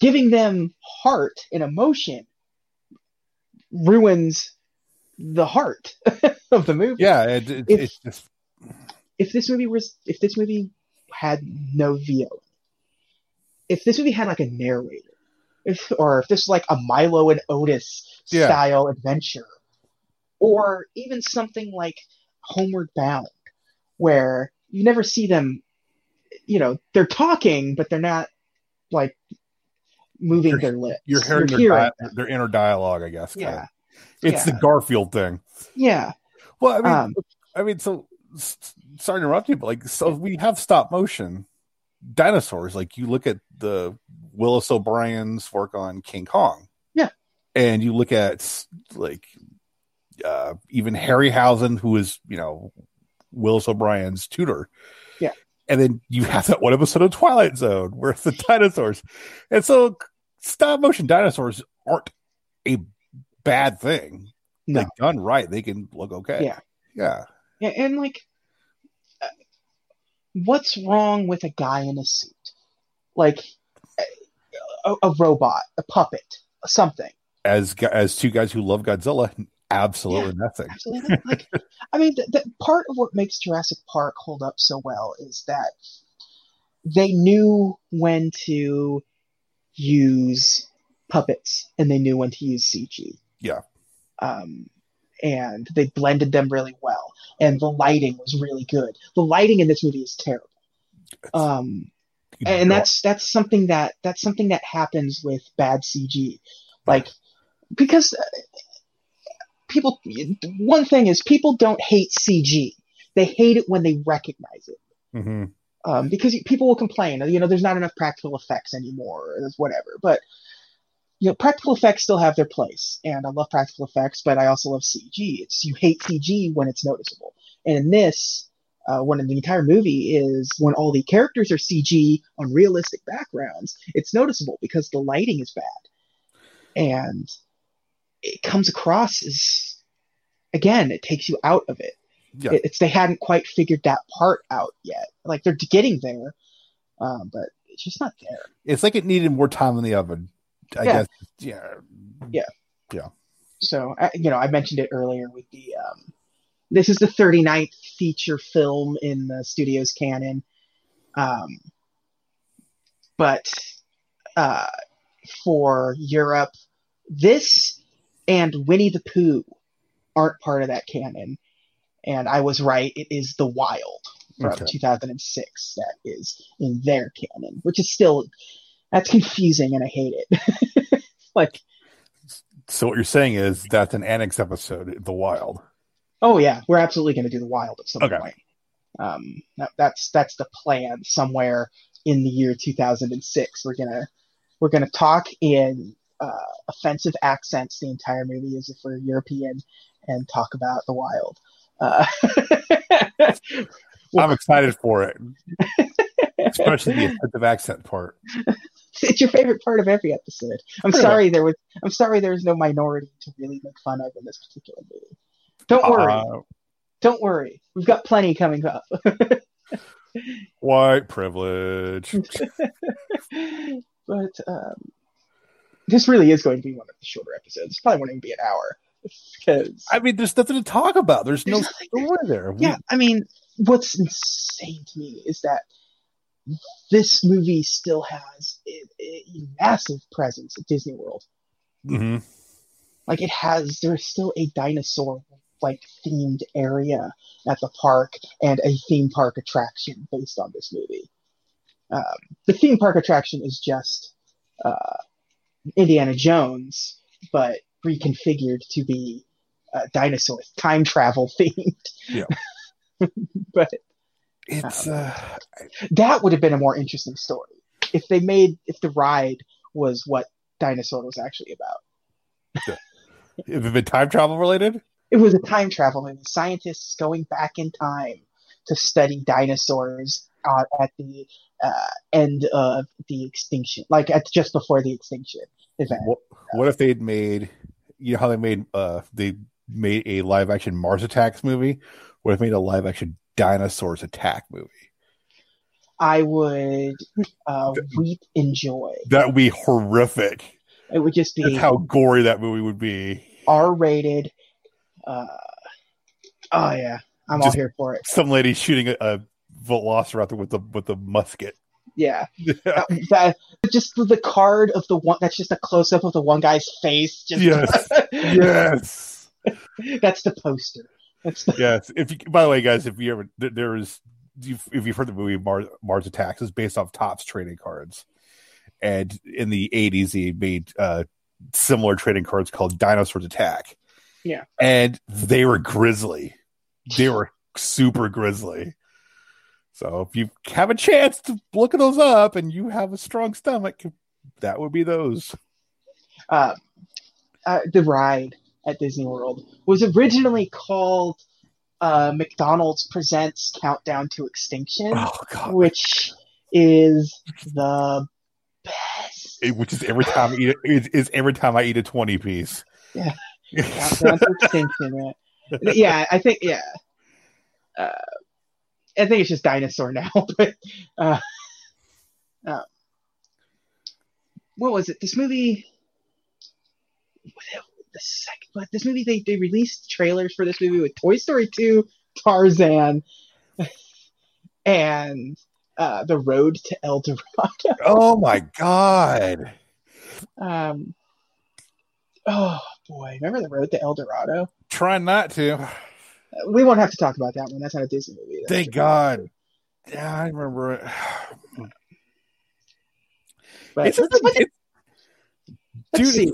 giving them heart and emotion ruins the heart <laughs> of the movie. Yeah. It, it, If- it's just If this movie was if this movie had no VO, if this movie had like a narrator, if or if this was like a Milo and Otis Yeah. style adventure, or even something like Homeward Bound, where you never see them, you know, they're talking, but they're not like moving You're- their lips. you're hearing their, hearing dia- their inner dialogue, I guess. Yeah, It's yeah. the Garfield thing. yeah, Well, I mean, Um, I mean, so sorry to interrupt you, but like, so we have stop motion dinosaurs. Like, you look at the Willis O'Brien's work on King Kong, Yeah. and you look at like uh, even Harryhausen, who is you know Willis O'Brien's tutor, Yeah. and then you have that one episode of Twilight Zone where it's the <laughs> dinosaurs, and so stop motion dinosaurs aren't a bad thing. No. Like done right, they can look okay. Yeah. Yeah. Yeah, and like, what's wrong with a guy in a suit? Like, a, a robot, a puppet, something. As as two guys who love Godzilla, absolutely nothing. Absolutely. Like, I mean, the, the part of what makes Jurassic Park hold up so well is that they knew when to use puppets and they knew when to use CG. Yeah. Um, and they blended them really well. And the lighting was really good. The lighting in this movie is terrible. Um, and that's that's something that that's something that happens with bad CG, like because uh, people. One thing is people don't hate CG; they hate it when they recognize it. hmm Um, because people will complain, you know, there's not enough practical effects anymore, or there's whatever. But you know, practical effects still have their place, and I love practical effects, but I also love CG. It's you hate CG when it's noticeable, and in this, uh, when the entire movie is when all the characters are CG on realistic backgrounds, it's noticeable because the lighting is bad, and it comes across as again, it takes you out of it. Yeah. It- It's they hadn't quite figured that part out yet. Like they're getting there, um, but it's just not there. It's like it needed more time in the oven. I Yeah. guess. Yeah. Yeah, yeah. So, I- you know, I mentioned it earlier with the. Um, this is the 39th feature film in the studio's canon. Um, but uh, for Europe, this and Winnie the Pooh aren't part of that canon. And I was right. It is The Wild from Okay. 2006 that is in their canon, which is still. That's confusing and I hate it. <laughs> like, So what you're saying is that's an annex episode, The Wild. Oh yeah, we're absolutely going to do the wild at some Okay. point. Um, that, that's that's the plan. Somewhere in the year 2006, we're gonna we're gonna talk in uh, offensive accents the entire movie as if we're European and talk about the wild. Uh, <laughs> <laughs> I'm excited for it, especially the offensive accent part. <laughs> it's your favorite part of every episode. I'm Pretty sorry there was I'm sorry there was no minority to really make fun of in this particular movie. Don't worry, Uh, don't worry. We've got plenty coming up. <laughs> white privilege. <laughs> but um, this really is going to be one of the shorter episodes. It probably won't even be an hour because I mean, there's nothing to talk about. There's no There's nothing there. story there. We- yeah, I mean, what's insane to me is that this movie still has a, a massive presence at Disney World. Mhm. Like it has, there's still a dinosaur like themed area at the park and a theme park attraction based on this movie. Um, the theme park attraction is just uh, Indiana Jones, but reconfigured to be uh, dinosaur time travel <laughs> themed. Yeah. <laughs> but It's uh, that would have been a more interesting story if they made if the ride was what dinosaur was actually about. <laughs> if it been time travel related. It was a time travel and scientists going back in time to study dinosaurs uh, at the uh, end of the extinction, like at just before the extinction event. What, what if they'd made, you know how they made uh they made a live action Mars Attacks movie? What if they made a live action Dinosaurs Attack movie? I would uh, weep in joy. That would be horrific. It would just That's be how gory that movie would be. R-rated. Uh, oh yeah, I'm all Just- here for it. Some lady shooting a, a velociraptor with the with the musket. Yeah. <laughs> that, that- just the card of the one that's just a close up of the one guy's face. Just Yes. <laughs> yes. that's the poster. Yes. If you, by the way, guys, if you ever there- is, if you've heard the movie Mars, Mars Attacks, is based off Topps trading cards, and in the '80s, he made uh, similar trading cards called Dinosaurs Attack. Yeah. and they were grisly. They were super grisly. So if you have a chance to look at those up, and you have a strong stomach, that would be those. uh, uh, the ride at Disney World was originally called uh, McDonald's Presents Countdown to Extinction, Oh god! which is the best. It- which is every time I eat it, is, is every time I eat a twenty piece. Yeah. <laughs> Countdown to Extinction, man. Yeah, I think yeah. Uh, I think it's just dinosaur now, <laughs> but uh, uh, what was it? This movie. The second, but this movie they they released trailers for this movie with Toy Story 2, Tarzan, <laughs> and uh, The Road to El Dorado. <laughs> Oh my god. Um, oh boy, remember The Road to El Dorado? Try not to. We won't have to talk about that one. That's not a Disney movie. That's Thank God. Yeah, I remember it. But It's just, let's, dude, see.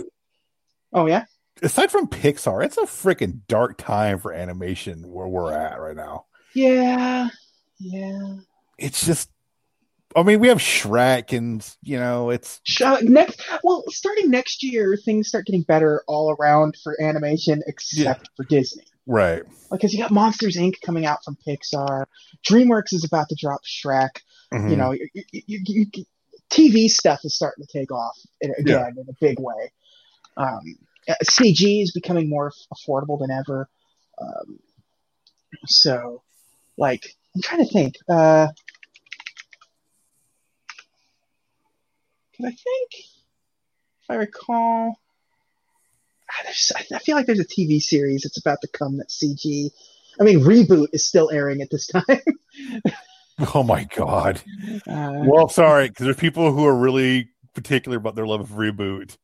Oh yeah, aside from Pixar, it's a freaking dark time for animation where we're at right now. yeah, yeah. It's just, I mean, we have Shrek, and you know, it's uh, next, well, starting next year, things start getting better all around for animation, except for Disney. right. Because you got Monsters Inc. coming out from Pixar. DreamWorks is about to drop Shrek. Mhm. You know, you, you, you, TV stuff is starting to take off in, again in a big way. Um, CG is becoming more affordable than ever. Um, so, like, I'm trying to think. Uh, I think, if I recall, ah, I I feel like there's a TV series that's about to come that's CG. I mean, ReBoot is still airing at this <laughs> time. oh my God. Uh, Well, sorry, because there's people who are really particular about their love of ReBoot,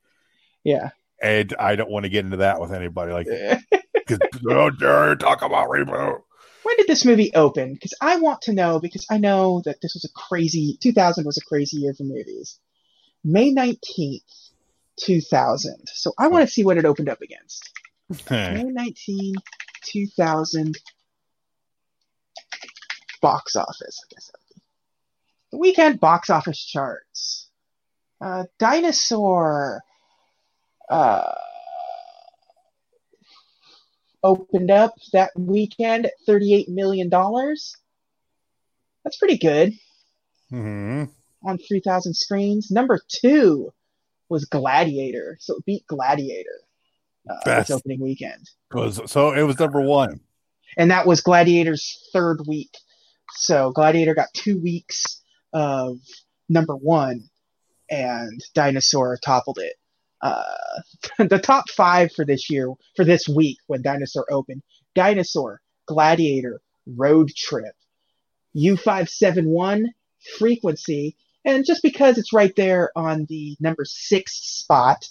yeah. And I don't want to get into that with anybody. Like, <laughs> because <laughs> oh, dare talk about ReBoot. when did this movie open? Because I want to know because I know that this was a crazy 2000 was a crazy year for movies. May 19th, 2000. So I want to see what it opened up against. <laughs> May 19, 2000 box office. I guess that would be. The weekend box office charts. Uh, Dinosaur uh, opened up that weekend at $38 million. That's pretty good hmm on 3,000 screens. Number two was Gladiator. So it beat Gladiator uh, this opening weekend. Was so it was number one. and that was Gladiator's third week. So Gladiator got two weeks of number one, and Dinosaur toppled it. Uh, <laughs> the top five for this year, for this week when Dinosaur opened: Dinosaur, Gladiator, Road Trip, U571, Frequency, and just because it's right there on the number six spot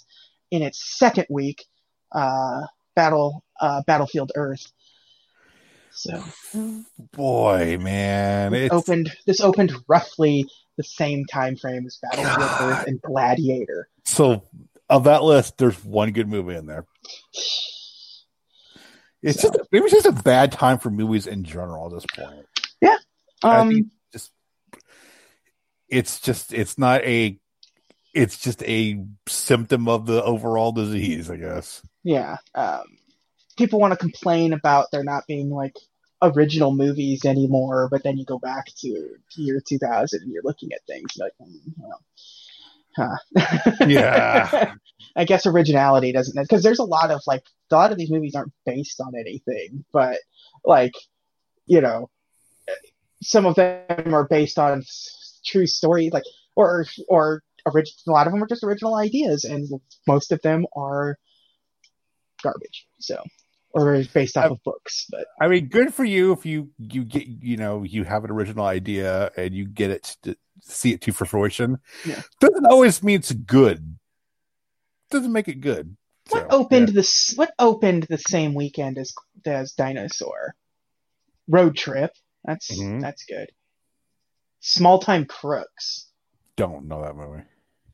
in its second week, uh, Battle uh, Battlefield Earth. So Boy, man, it's opened this opened roughly the same time frame as Battlefield God. Earth and Gladiator. so of that list. There's one good movie in there. It's So- just maybe it's just a bad time for movies in general at this point. Yeah. Um, just it's just it's not a it's just a symptom of the overall disease, I guess. yeah. Um, people want to complain about there not being like original movies anymore, but then you go back to year 2000 and you're looking at things like, hmm, well, huh. <laughs> Yeah. I guess originality doesn't because there's a lot of like a lot of these movies aren't based on anything, but like you know, some of them are based on true stories, like or or orig- a lot of them are just original ideas, and most of them are garbage. So or based off of books, but I mean, good for you if you you get you know you have an original idea and you get it to see it to fruition. Yeah. Doesn't always mean it's good. Doesn't make it good. what So, opened the What opened the same weekend as as Dinosaur? Road Trip. That's Mhm. that's good. Small Time Crooks. Don't know that movie.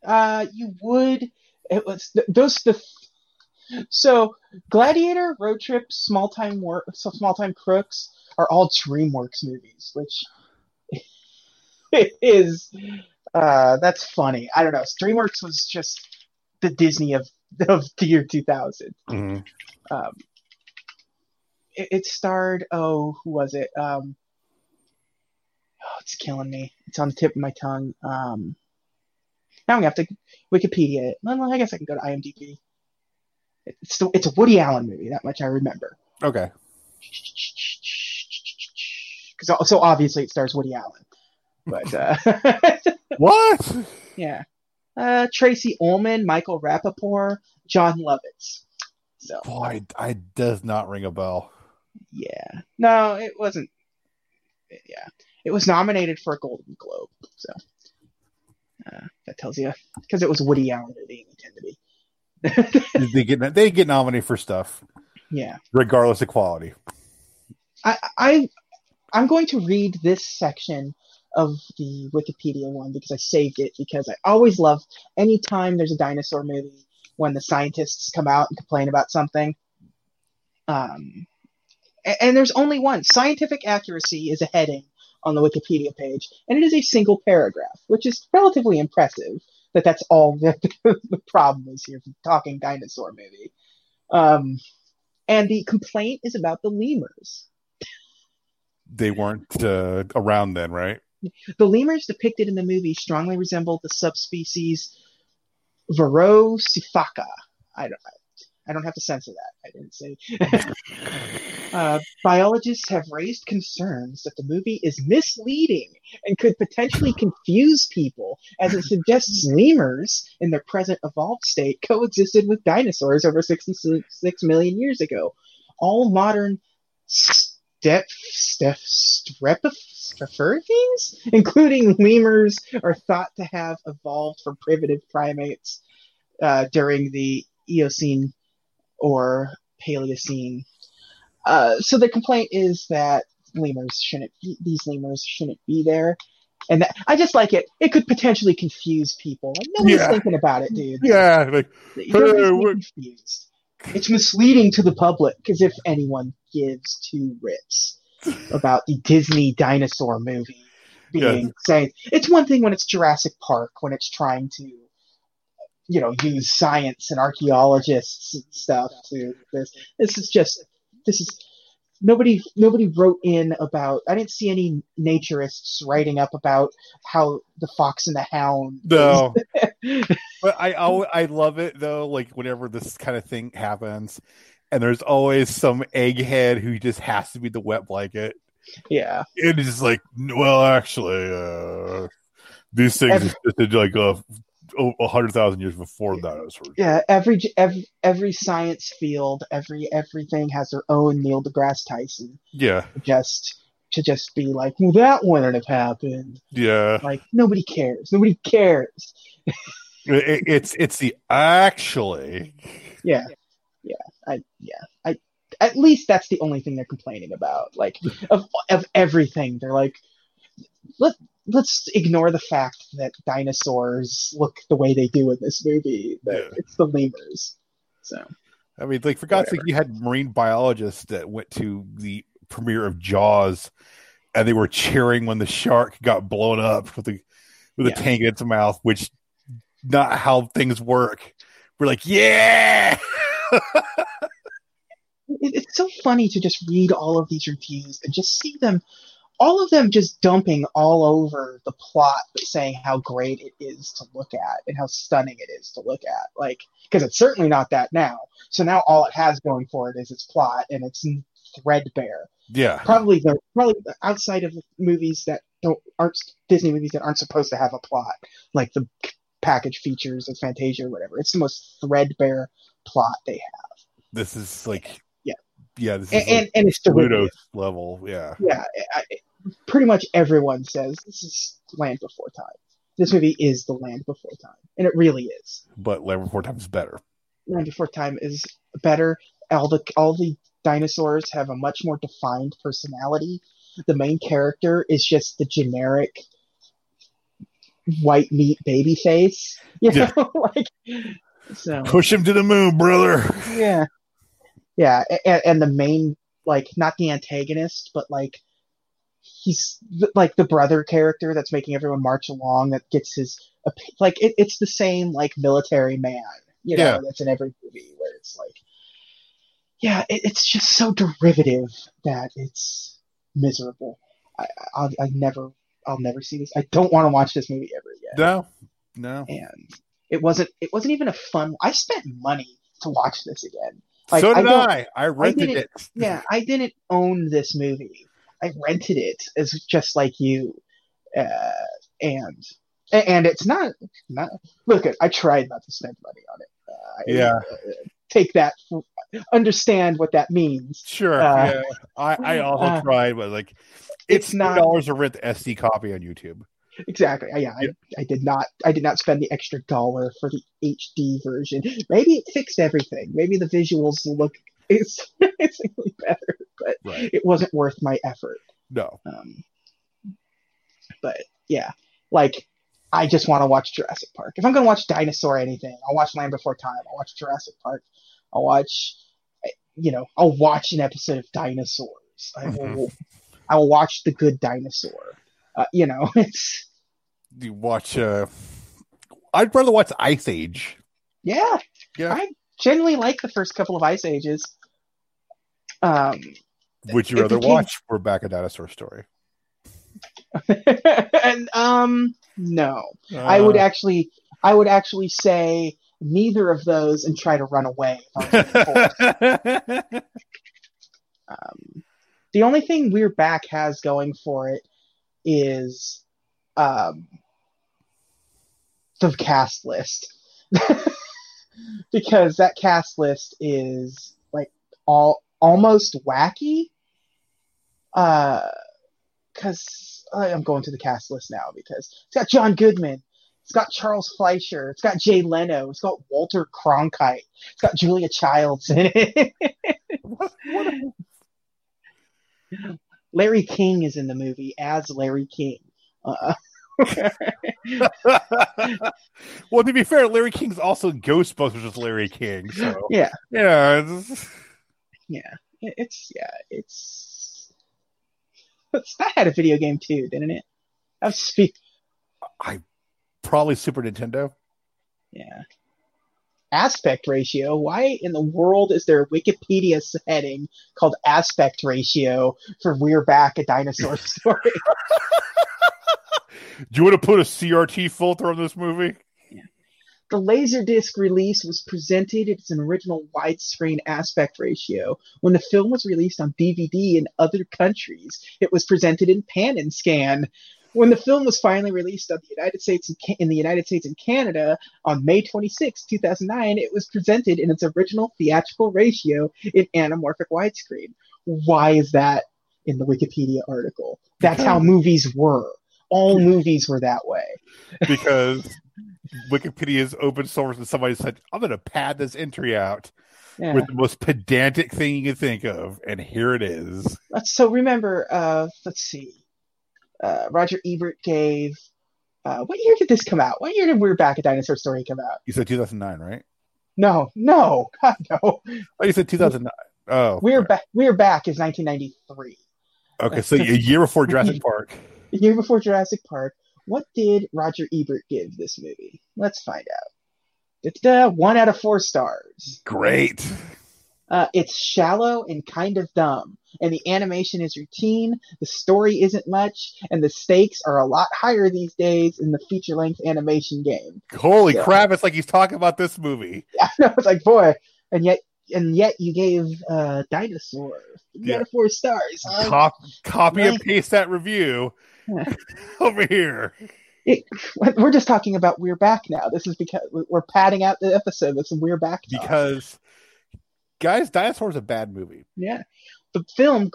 Uh, you would. It was th- those the. So Gladiator, Road Trip, Small Time Work, so Small Time Crooks are all DreamWorks movies, which <laughs> is uh that's funny. I don't know. DreamWorks was just the Disney of of the year 2000. Mhm. Um, it, it starred oh who was it? Um, oh, it's killing me. It's on the tip of my tongue. Um, now I'm gonna have to Wikipedia it. Well, I guess I can go to IMDb. It's the, it's a Woody Allen movie. That much I remember. Okay. Because so obviously it stars Woody Allen. But uh, <laughs> What? yeah, uh, Tracey Ullman, Michael Rapaport, Jon Lovitz. So Boy, I does not ring a bell. yeah, no, it wasn't. Yeah, it was nominated for a Golden Globe. So uh, that tells you because it was Woody Allen. It tend to be. They <laughs> get they get nominated for stuff yeah, regardless of quality. I, I I'm going to read this section of the Wikipedia one because I saved it because I always love anytime there's a dinosaur movie when the scientists come out and complain about something. Um, a- and, there's only one. Scientific accuracy is a heading on the Wikipedia page, and it is a single paragraph, which is relatively impressive. That that's all <laughs> that the problem is here. Talking dinosaur movie, um, and the complaint is about the lemurs. They weren't uh, around then, right? The lemurs depicted in the movie strongly resemble the subspecies Verreaux's sifaka. I don't, I don't have to censor that. I didn't say. <laughs> uh, biologists have raised concerns that the movie is misleading and could potentially <laughs> confuse people, as it suggests lemurs, in their present evolved state, coexisted with dinosaurs over 66 million years ago. All modern step, step, strepifurthings, including lemurs, are thought to have evolved from primitive primates uh, during the Eocene or Paleocene. Uh, so the complaint is that lemurs shouldn't be, these lemurs shouldn't be there. And that, I just like it. It could potentially confuse people. Like, nobody's Yeah. thinking about it, dude. Yeah, like Nobody's Hey, confused. It's misleading to the public because if anyone gives two rips <laughs> about the Disney dinosaur movie being saying it's one thing when it's Jurassic Park when it's trying to you know use science and archaeologists and stuff to this this is just this is nobody nobody wrote in about I didn't see any naturists writing up about how the fox and the hound no. <laughs> but I I love it though. Like whenever this kind of thing happens, and there's always some egghead who just has to be the wet blanket. yeah It is like, well, actually, uh, these things Every- existed like a Oh, hundred thousand years before dinosaurs. yeah every every every science field every everything has their own Neil deGrasse Tyson. Yeah, just to just be like well that wouldn't have happened. Yeah. like nobody cares. Nobody cares. It, it's it's the actually. yeah. Yeah. I yeah. I at least that's the only thing they're complaining about. Like of of everything. They're like let let's ignore the fact that dinosaurs look the way they do in this movie Yeah. it's the lemurs so I mean, like for God's sake, you had marine biologists that went to the premiere of Jaws, and they were cheering when the shark got blown up with the with a Yeah. tank in its mouth, which not how things work. We're like, yeah, <laughs> it, it's so funny to just read all of these reviews and just see them all of them just dumping all over the plot but saying how great it is to look at and how stunning it is to look at like because it's certainly not that now. So now all it has going for it is its plot and it's threadbare. Yeah, probably the probably outside of movies that don't aren't disney movies that aren't supposed to have a plot like the package features of fantasia or whatever. It's the most threadbare plot they have. This is like, Yeah. yeah, this is and, like and, and it's. Pluto's level, yeah, yeah, pretty much everyone says this is Land Before Time. This movie is the Land Before Time, and it really is. but Land Before Time is better. Land Before Time is better. All the all the dinosaurs have a much more defined personality. The main character is just the generic white meat baby face. <laughs> You Yeah. like so. Push him to the moon, brother. Yeah, yeah, and, and the main like not the antagonist, but like he's th- like the brother character that's making everyone march along. That gets his like it, it's the same like military man, you know, Yeah. that's in every movie where it's like, yeah, it, it's just so derivative that it's miserable. I, I I'll, never I'll never see this. I don't want to watch this movie ever again No, no. and it wasn't it wasn't even a fun i spent money to watch this again Like, so did don't- I. I rented didn't- it. yeah i didn't own this movie i rented it as just like you uh, and and it's not not look. I tried not to spend money on it. Uh, I- Yeah. uh, take that. Understand what that means. Sure. Uh, yeah. I, I <laughs> also uh, tried, but like it's it's not- dollars to rent the SD copy on YouTube. Exactly. Yeah, Yeah. I, I did not. I did not spend the extra dollar for the HD version. Maybe it fixed everything. Maybe the visuals look it's <laughs> surprisingly better, but Right. it wasn't worth my effort. No. Um, but yeah, like I just want to watch Jurassic Park. If I'm gonna watch dinosaur anything, I'll watch Land Before Time. I'll watch Jurassic Park. I'll watch, you know, I'll watch an episode of Dinosaurs. I will, I will watch The Good Dinosaur. Uh, you know, <laughs> it's You watch uh I'd rather watch Ice Age. yeah. Yeah. I generally like the first couple of Ice Ages. Um, Would you rather became- watch We're Back a Dinosaur Story? <laughs> and um, no. I would Uh, actually, I would actually say neither of those and try to run away. if I was being <laughs> forced. um, the only thing We're Back has going for it is um, the cast list, <laughs> because that cast list is like all almost wacky. Uh, because I'm going to the cast list now because it's got John Goodman. It's got Charles Fleischer. It's got Jay Leno. It's got Walter Cronkite. It's got Julia Childs in it. what, what Larry King is in the movie as Larry King. Uh, <laughs> well, to be fair, Larry King's also Ghostbusters with Larry King. So yeah, yeah, yeah. It- It's yeah. It's, <laughs> it's that had a video game too, didn't it? That was speak. I probably Super Nintendo. Yeah. Aspect ratio. Why in the world is there a Wikipedia heading called aspect ratio for We're Back a Dinosaur <laughs> Story? Do you want to put a CRT filter on this movie? The Laserdisc release was presented at its original widescreen aspect ratio. When the film was released on DVD in other countries, it was presented in pan and scan. When the film was finally released on the United States and Ca- in the United States and Canada on May 26, 2009, it was presented in its original theatrical ratio in anamorphic widescreen. Why is that in the Wikipedia article? That's how <laughs> movies were. All movies were that way. Because Wikipedia is open source, and somebody said, "I'm going to pad this entry out Yeah. with the most pedantic thing you can think of," and here it is. So remember, uh, let's see. Uh, Roger Ebert gave. Uh, what year did this come out? What year did We're Back a Dinosaur Story come out? You said 2009, right? No, no, <laughs> God, no. Oh, you said 2009. Oh, We're okay. back. We're Back is 1993, Okay, so a year before Jurassic Park. the year before Jurassic Park. What did Roger Ebert give this movie? Let's find out. Da-da-da, one out of four stars. Great. Uh, it's shallow and kind of dumb, and the animation is routine. The story isn't much, and the stakes are a lot higher these days in the feature-length animation game. Holy Yeah. crap! It's like he's talking about this movie. <laughs> I know it's like boy, and yet and yet you gave uh, Dinosaur Yeah. out of four stars. Huh? Cop, copy and paste that review. <laughs> over here. It, we're just talking about we're back now. This is because we're padding out the episode with some we're back talk. Because, guys, Dinosaur's a bad movie. Yeah. The film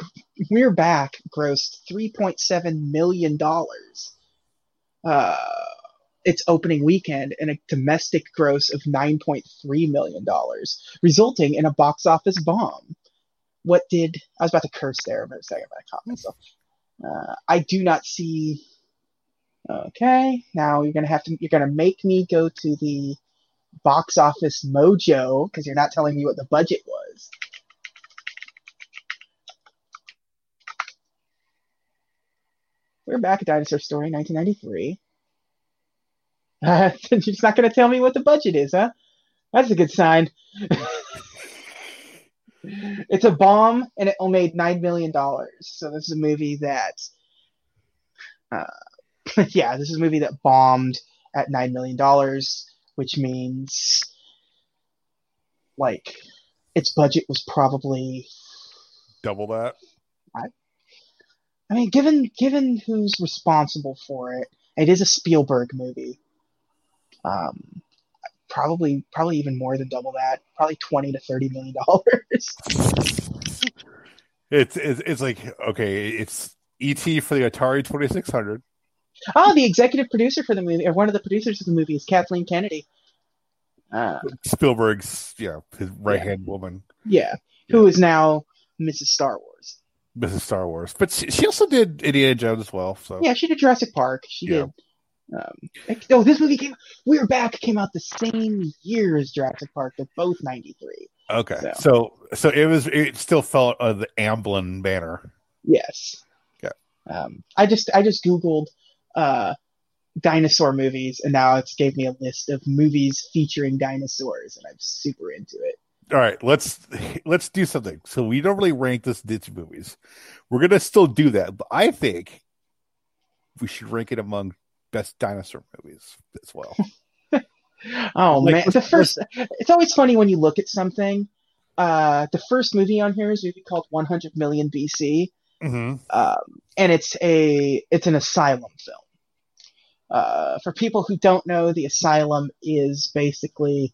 We're Back grossed $3.7 million uh, its opening weekend and a domestic gross of $9.3 million, resulting in a box office bomb. What did I was about to curse there for a second, but I caught myself. Uh, I do not see. Okay, now you're gonna have to. You're gonna make me go to the box office mojo because you're not telling me what the budget was. We're back at Dinosaur Story, 1993. Uh, <laughs> you're just not to tell me what the budget is, huh? That's a good sign. <laughs> it's a bomb, and it only made $9 million. So this is a movie that, uh, <laughs> yeah, this is a movie that bombed at $9 million, which means, like, its budget was probably Double that. I mean, given given who's responsible for it, It is a Spielberg movie. Um, probably probably even more than double that. Probably twenty to thirty million dollars. <laughs> It's, it's it's like okay, it's ET for the Atari Twenty Six Hundred. oh, the executive producer for the movie, or one of the producers of the movie, is Kathleen Kennedy. Uh, Spielberg's yeah, his right hand woman, yeah, who is now Mrs. Star Wars. Mrs. Star Wars, but she, she also did Indiana Jones as well. So Yeah, she did Jurassic Park. She Yeah. did. Um, oh, this movie came. We're Back came out the same year as Jurassic Park. They're both ninety three. okay, So. so so it was it still felt uh, the Amblin banner. Yes. Yeah. Um, I just I just googled uh, dinosaur movies, and now it's gave me a list of movies featuring dinosaurs, and I'm super into it. All right, let's let's do something. So we don't really rank this Disney movies. We're gonna still do that, but I think we should rank it among best dinosaur movies as well. <laughs> Oh Like, man, the first. It's always funny when you look at something. Uh, the first movie on here is a movie called 100 Million BC. mm-hmm. um, and it's a it's an asylum film. Uh, for people who don't know, the asylum is basically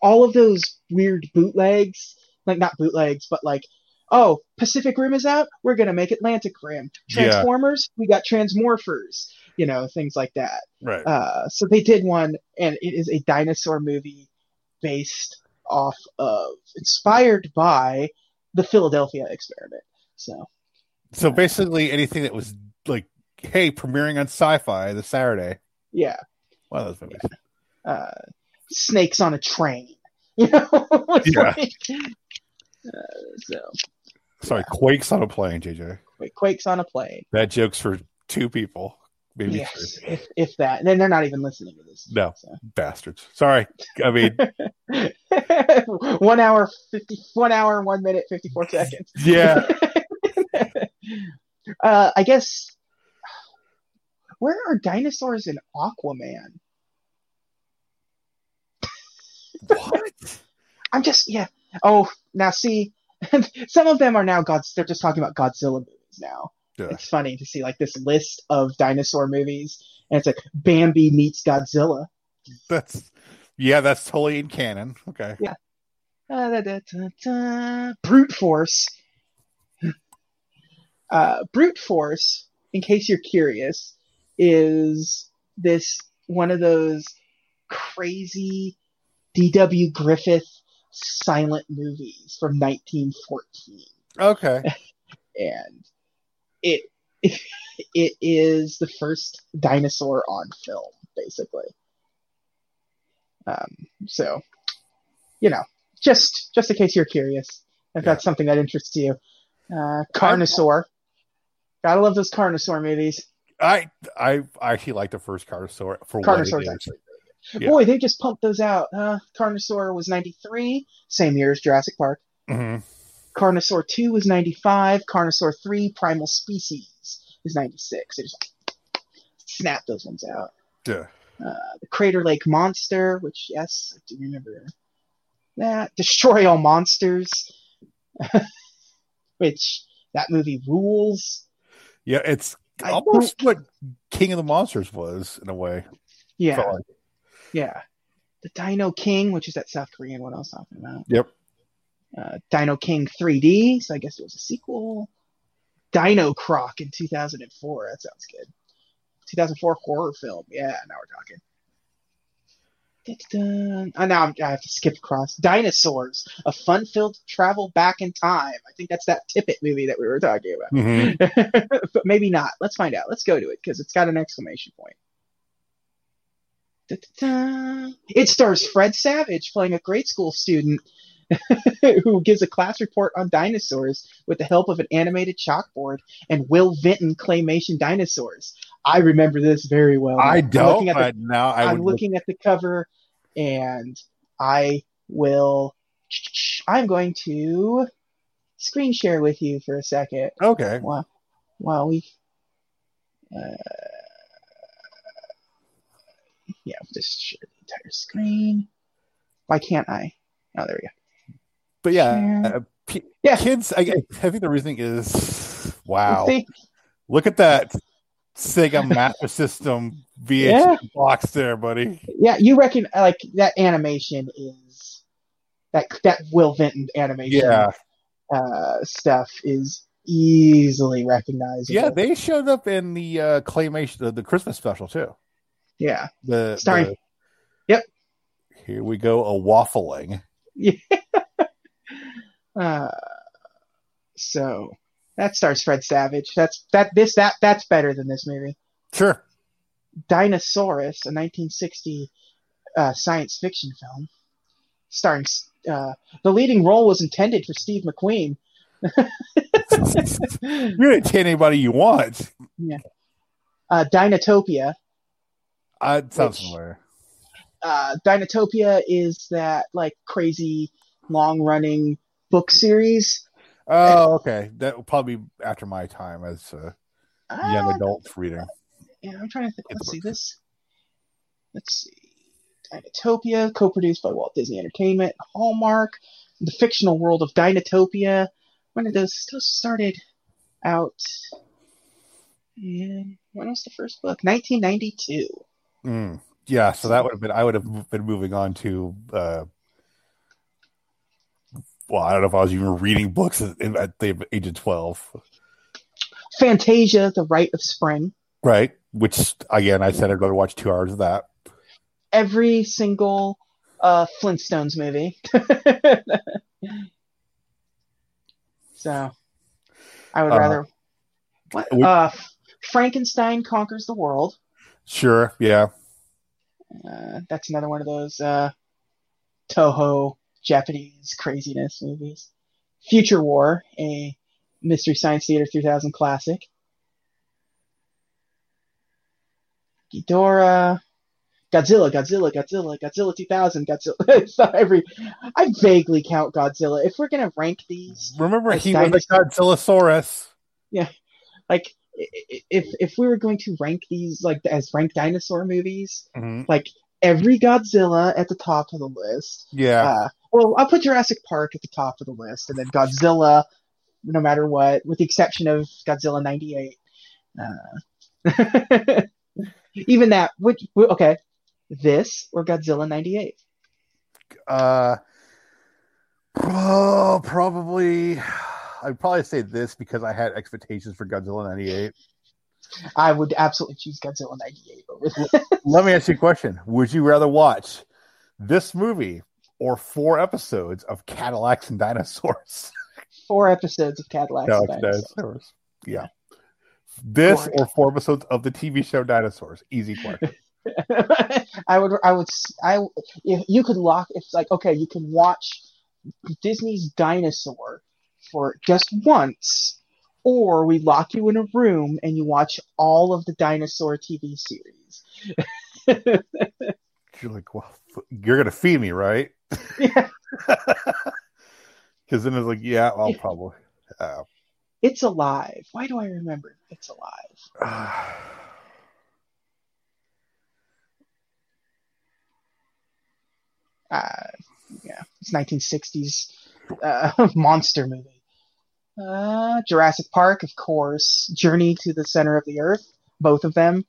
all of those weird bootlegs, like not bootlegs, but like, oh, Pacific Rim is out, we're gonna make Atlantic Rim. Yeah. Transformers, we got Transmorphers, you know, things like that. Right. Uh, so they did one, and it is a dinosaur movie based off of, inspired by the Philadelphia experiment. So so basically, anything that was like, hey, premiering on Sci-Fi this Saturday. yeah, One of those movies. uh, snakes on a train. <laughs> You know, Yeah. like- uh, so Sorry, Quakes on a plane, JJ. wait, quakes on a plane. That joke's for two people, maybe Yes, three. if if that. And then they're not even listening to this. No. So. Bastards. Sorry. I mean, <laughs> one hour fifty. One hour, one minute, fifty four seconds. yeah. <laughs> uh, I guess. Where are dinosaurs in Aquaman? what? <laughs> I'm just yeah. Oh, now see, some of them are now gods. They're just talking about Godzilla movies now. Yeah. It's funny to see like this list of dinosaur movies, and it's like Bambi meets Godzilla. That's yeah, that's totally in canon. Okay. Uh, da, da, da, da. Brute Force. Uh, Brute Force, in case you're curious, is this one of those crazy D.W. Griffith silent movies from 1914. Okay. <laughs> and it <laughs> it is the first dinosaur on film, basically. Um, so, you know, just just in case you're curious, if Yeah. that's something that interests you, uh, Carnosaur. Gotta love those Carnosaur movies. I I I actually like the first Carnosaur for what Carnosaur's is. actually. Yeah. Boy, they just pumped those out. Uh, Carnosaur was 93, same year as Jurassic Park. Mhm. Carnosaur 2 was 95. Carnosaur 3, Primal Species, is 96. They just snap those ones out. Yeah. Uh, the Crater Lake Monster, which, yes, I do remember that. Destroy All Monsters, <laughs> which that movie rules. Yeah, it's almost what King of the Monsters was in a way. Yeah, like. yeah. The Dino King, which is that South Korean one I was talking about. Yep. Uh, Dino King 3D, so I guess it was a sequel. Dino Croc in 2004. That sounds good. 2004 horror film. Yeah, now we're talking. Oh, now I'm, I have to skip across. Dinosaurs, a fun-filled travel back in time. I think that's that Tippett movie that we were talking about. Mhm. <laughs> but maybe not. Let's find out. Let's go to it because it's got an exclamation point. Da-da-da. It stars Fred Savage playing a grade school student <laughs> who gives a class report on dinosaurs with the help of an animated chalkboard and Will Vinton claymation dinosaurs. I remember this very well. I I'm don't, looking at the now I I'm would look- looking at the cover, and I will. I'm going to screen share with you for a second Okay. while while we. Uh, yeah, just share the entire screen. Why can't I? Oh, there we go. But yeah, Share. uh, p- Yeah. kids. I, I think the reasoning is wow. See, Look at that. Sega Master System VHS Yeah. box there, buddy. Yeah, you reckon like that animation is that that Will Vinton animation Yeah, uh, stuff is easily recognizable. yeah. They showed up in the uh, claymation, the, the Christmas special too. yeah. The Starring- the- Yep. Here we go, a waffling. <laughs> Uh, so that stars Fred Savage. That's that this that that's better than this movie. Sure. Dinosaurus, a 1960 uh, science fiction film, starring uh, the leading role was intended for Steve McQueen. <laughs> You're gonna take anybody you want. uh, Dinotopia. Uh, sounds Which- familiar. Uh, Dinotopia is that like crazy long running book series. Oh, okay. That will probably be after my time as a young Uh, adult reading. Yeah, I'm trying to think. Let's see this. Let's see. Dinotopia, co-produced by Walt Disney Entertainment, Hallmark, the fictional world of Dinotopia. When did those those started out? And when was the first book? 1992. Mm. Yeah, so that would have been I would have been moving on to uh well, I don't know if I was even reading books at, at the age of twelve. Fantasia, The Rite of Spring. Right. Which again I said I'd rather watch two hours of that. Every single uh, Flintstones movie. <laughs> so, I would Uh, rather. What? we- Uh, Frankenstein conquers the world. Sure, yeah. Uh, that's another one of those uh, Toho Japanese craziness movies. Future War, a Mystery Science Theater 3000 classic. Ghidorah, Godzilla, Godzilla, Godzilla, Godzilla 2000, Godzilla. <laughs> every. I vaguely count Godzilla. If we're gonna rank these, Remember he was a dinosaur- Yeah, like if if we were going to rank these like as ranked dinosaur movies, Mhm. like every Godzilla at the top of the list. Yeah. Uh, well, I'll put Jurassic Park at the top of the list, and then Godzilla, no matter what, with the exception of Godzilla '98. Uh, <laughs> even that, which okay, this or Godzilla '98. Uh, oh, probably. I'd probably say this because I had expectations for Godzilla '98. I would absolutely choose Godzilla '98 over this. Let me ask you a question: Would you rather watch this movie or four episodes of Cadillacs and Dinosaurs? <laughs> Four episodes of Cadillacs. and Dinosaurs. Yeah. This Glorious. or four episodes of the TV show Dinosaurs? Easy question. <laughs> I would, I would, I, if you could lock, it's like okay, you can watch Disney's Dinosaur for just once, or we lock you in a room and you watch all of the dinosaur TV series. <laughs> You're like, well, you're gonna feed me, right? <laughs> Yeah. Because then it's like, yeah, I'll probably. Uh, It's alive. Why do I remember It's alive? <sighs> Uh, yeah, it's 1960s uh, <laughs> monster movie. Uh, Jurassic Park, of course. Journey to the Center of the Earth, both of them.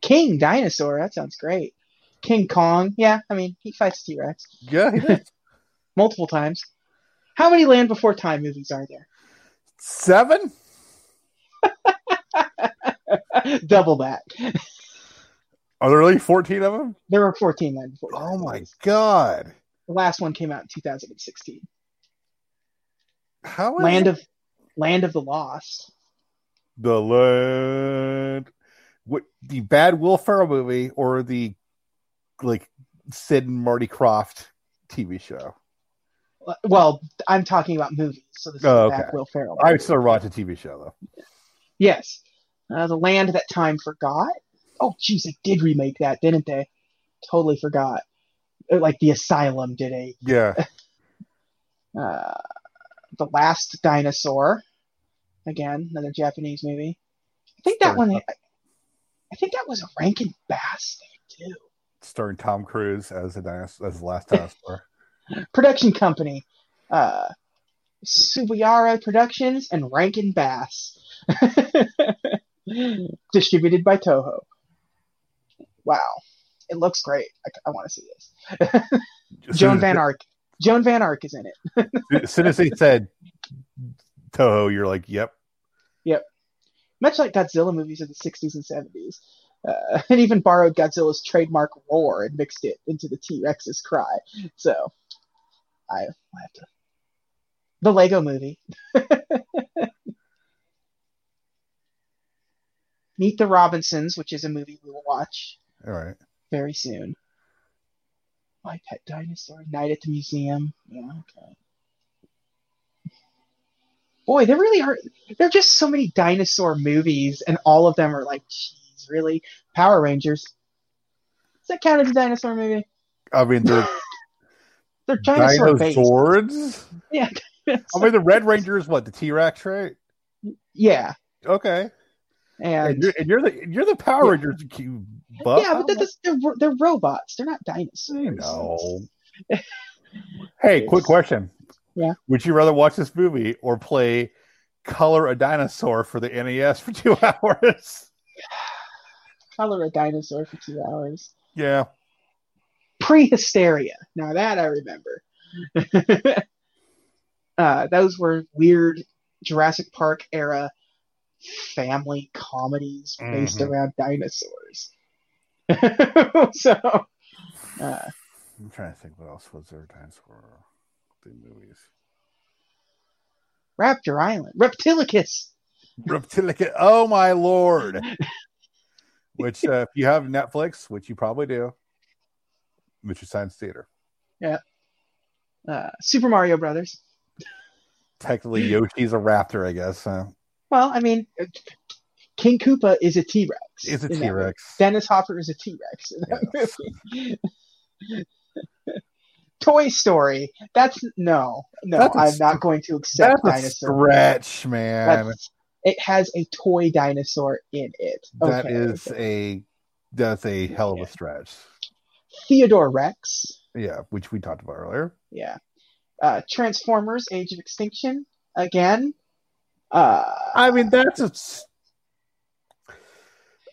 King Dinosaur, that sounds great. King Kong, yeah, I mean, he fights T Rex yeah, he <laughs> multiple times. How many Land Before Time movies are there? Seven? <laughs> Double that. Are there really 14 of them? There were 14 Land Before Time. Oh my god. The last one came out in 2016. How is Land it? of Land of the Lost. the land? What the bad Will Ferrell movie or the like Sid and Marty Krofft TV show? Well, I'm talking about movies, so this is Oh, okay. back Will Ferrell. I still watch a TV show though. Yes. Uh, the Land That Time Forgot. Oh, geez, they did remake that, didn't they? Totally forgot. Uh, Like The Asylum did a. Yeah. <laughs> Uh, the Last Dinosaur. Again, another Japanese movie. I think that Sure. one. I think that was a Rankin Bass thing too. Starring Tom Cruise as a dinosaur as the last <laughs> dinosaur. Production company. Uh, Productions and Rankin Bass. <laughs> Distributed by Toho. Wow, it looks great. I, I want to see this. Joan Van Ark. Joan Van Ark is in it. <laughs> As soon as they said Toho, you're like, yep. Yep. Much like Godzilla movies of the 60s and 70s. Uh, <laughs> and even borrowed Godzilla's trademark roar and mixed it into the T Rex's cry. So, I, I have to. The Lego movie. <laughs> Meet the Robinsons, which is a movie we will watch All right. very soon. My Pet Dinosaur, Night at the Museum. Yeah, okay. Boy, there really are. There are just so many dinosaur movies, and all of them are like, geez, really? Power Rangers. Does that count as a dinosaur movie? I mean, they're <laughs> They're dinosaur dinosaurs. Yeah. I mean, the Red Ranger is what the T Rex, right? yeah. Okay. And And you're, and you're the you're the Power Yeah. Rangers. You buff. yeah, but they're, just- they're, they're robots. They're not dinosaurs. Know. <laughs> hey, quick question. Yeah. Would you rather watch this movie or play Color a Dinosaur for the NES for two <laughs> hours? Color a dinosaur for two hours. yeah. Prehysteria. Now that I remember. <laughs> uh, those were weird Jurassic Park era family comedies based Mhm. around dinosaurs. <laughs> so, uh, I'm trying to think what else was there dinosaur the movies. Raptor Island, Reptilicus. Reptilicus. Oh my lord. <laughs> which uh, if you have Netflix, which you probably do, Mystery Science Theater. Uh, Super Mario Brothers. Technically, Yoshi's a raptor, I guess. Well, I mean, King Koopa is a T Rex. Is a T Rex. Dennis Hopper is a T Rex movie. <laughs> Toy Story. That's no, no. That's I'm not going to accept That's a stretch, man. That's, it has a toy dinosaur in it. That Okay, is okay. a that's a hell of a stretch. Theodore Rex. Yeah, which we talked about earlier. Yeah. Uh, Transformers: Age of Extinction. Again. Uh, I mean, that's a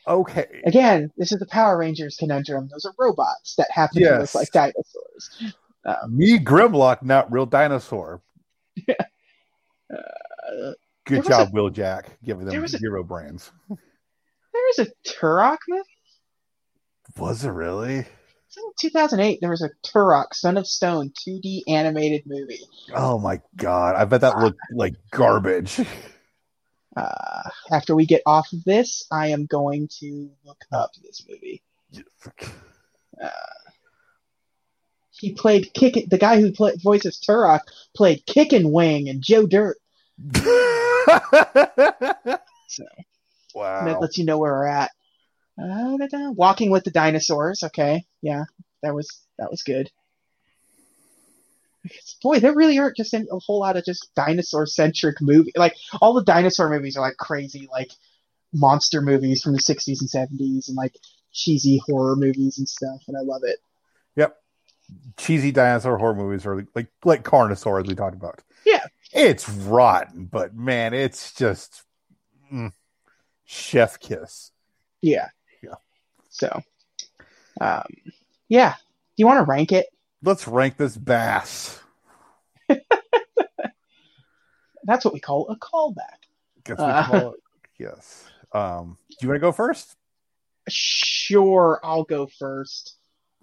okay. again, this is the Power Rangers conundrum. Those are robots that happen to look like dinosaurs. Um, Me Grimlock, not real dinosaur. <laughs> uh, Good job, Will Jack, giving them zero a- brands. <laughs> there was a Turok movie. Was it really? In 2008. There was a Turok, Son of Stone, 2D animated movie. Oh my god! I bet that looked like garbage. <laughs> Uh, after we get off of this, I am going to look up this movie. He played Kick. The guy who played voices Turok played Kick and Wing and Joe Dirt. <laughs> So wow. that lets you know where we're at. Uh, da-da. Walking with the dinosaurs. Okay, yeah, that was that was good. Boy, there really aren't just a whole lot of just dinosaur centric movie. Like all the dinosaur movies are like crazy, like monster movies from the '60s and '70s, and like cheesy horror movies and stuff. And I love it. Yep. Cheesy dinosaur horror movies are like like Carnosaur as we talked about. Yeah. It's rotten, but man, it's just mm, chef kiss. Yeah. Yeah. So, um, yeah. Do you want to rank it? Let's rank this bass. <laughs> That's what we call a callback. Guess we Uh. call it. <laughs> Yes. Um, do you want to go first, Sure, I'll go first.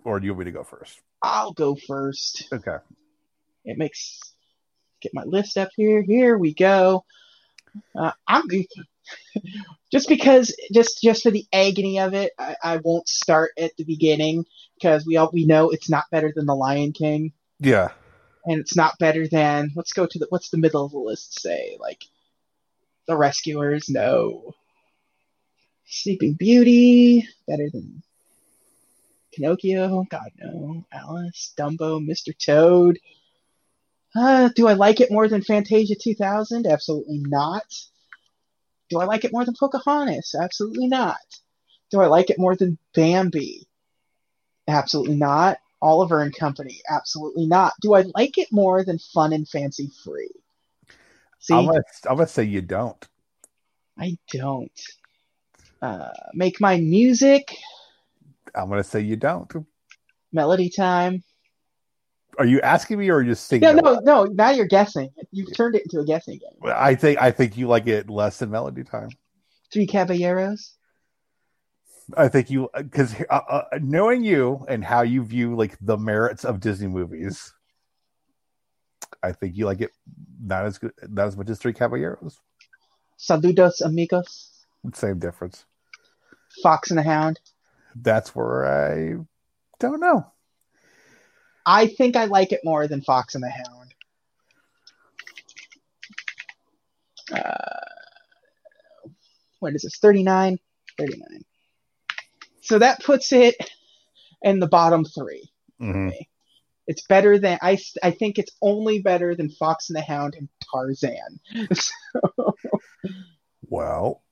or do you want me to go first? I'll go first. Okay. It makes get my list up here. Here we go. Uh, I'm <laughs> just because just just for the agony of it, I, I won't start at the beginning because we all we know it's not better than the Lion King, Yeah. and it's not better than let's go to the what's the middle of the list say like the Rescuers. No. Sleeping Beauty better than Pinocchio. God no. Alice, Dumbo, Mr. Toad. Uh, do I like it more than Fantasia 2000? Absolutely not. Do I like it more than Pocahontas? Absolutely not. Do I like it more than Bambi? Absolutely not. Oliver and Company? Absolutely not. Do I like it more than Fun and Fancy Free? See, I'm gonna, I'm gonna say you don't. I don't. Uh, make my music I'm gonna say you don't. melody time. Are you asking me or are you just No, thinking? no, no. Now you're guessing. You've turned it into a guessing game. I think I think you like it less than Melody Time. Three Caballeros. I think you because uh, uh, knowing you and how you view like the merits of Disney movies, I think you like it not as good, not as much as Three Caballeros. Saludos amigos. Same difference. Fox and the Hound. That's where I don't know. I think I like it more than Fox and the Hound. Uh, what is this? 39? 39. So that puts it in the bottom three. Mhm. It's better than I. I think it's only better than Fox and the Hound and Tarzan. <laughs> So, Well,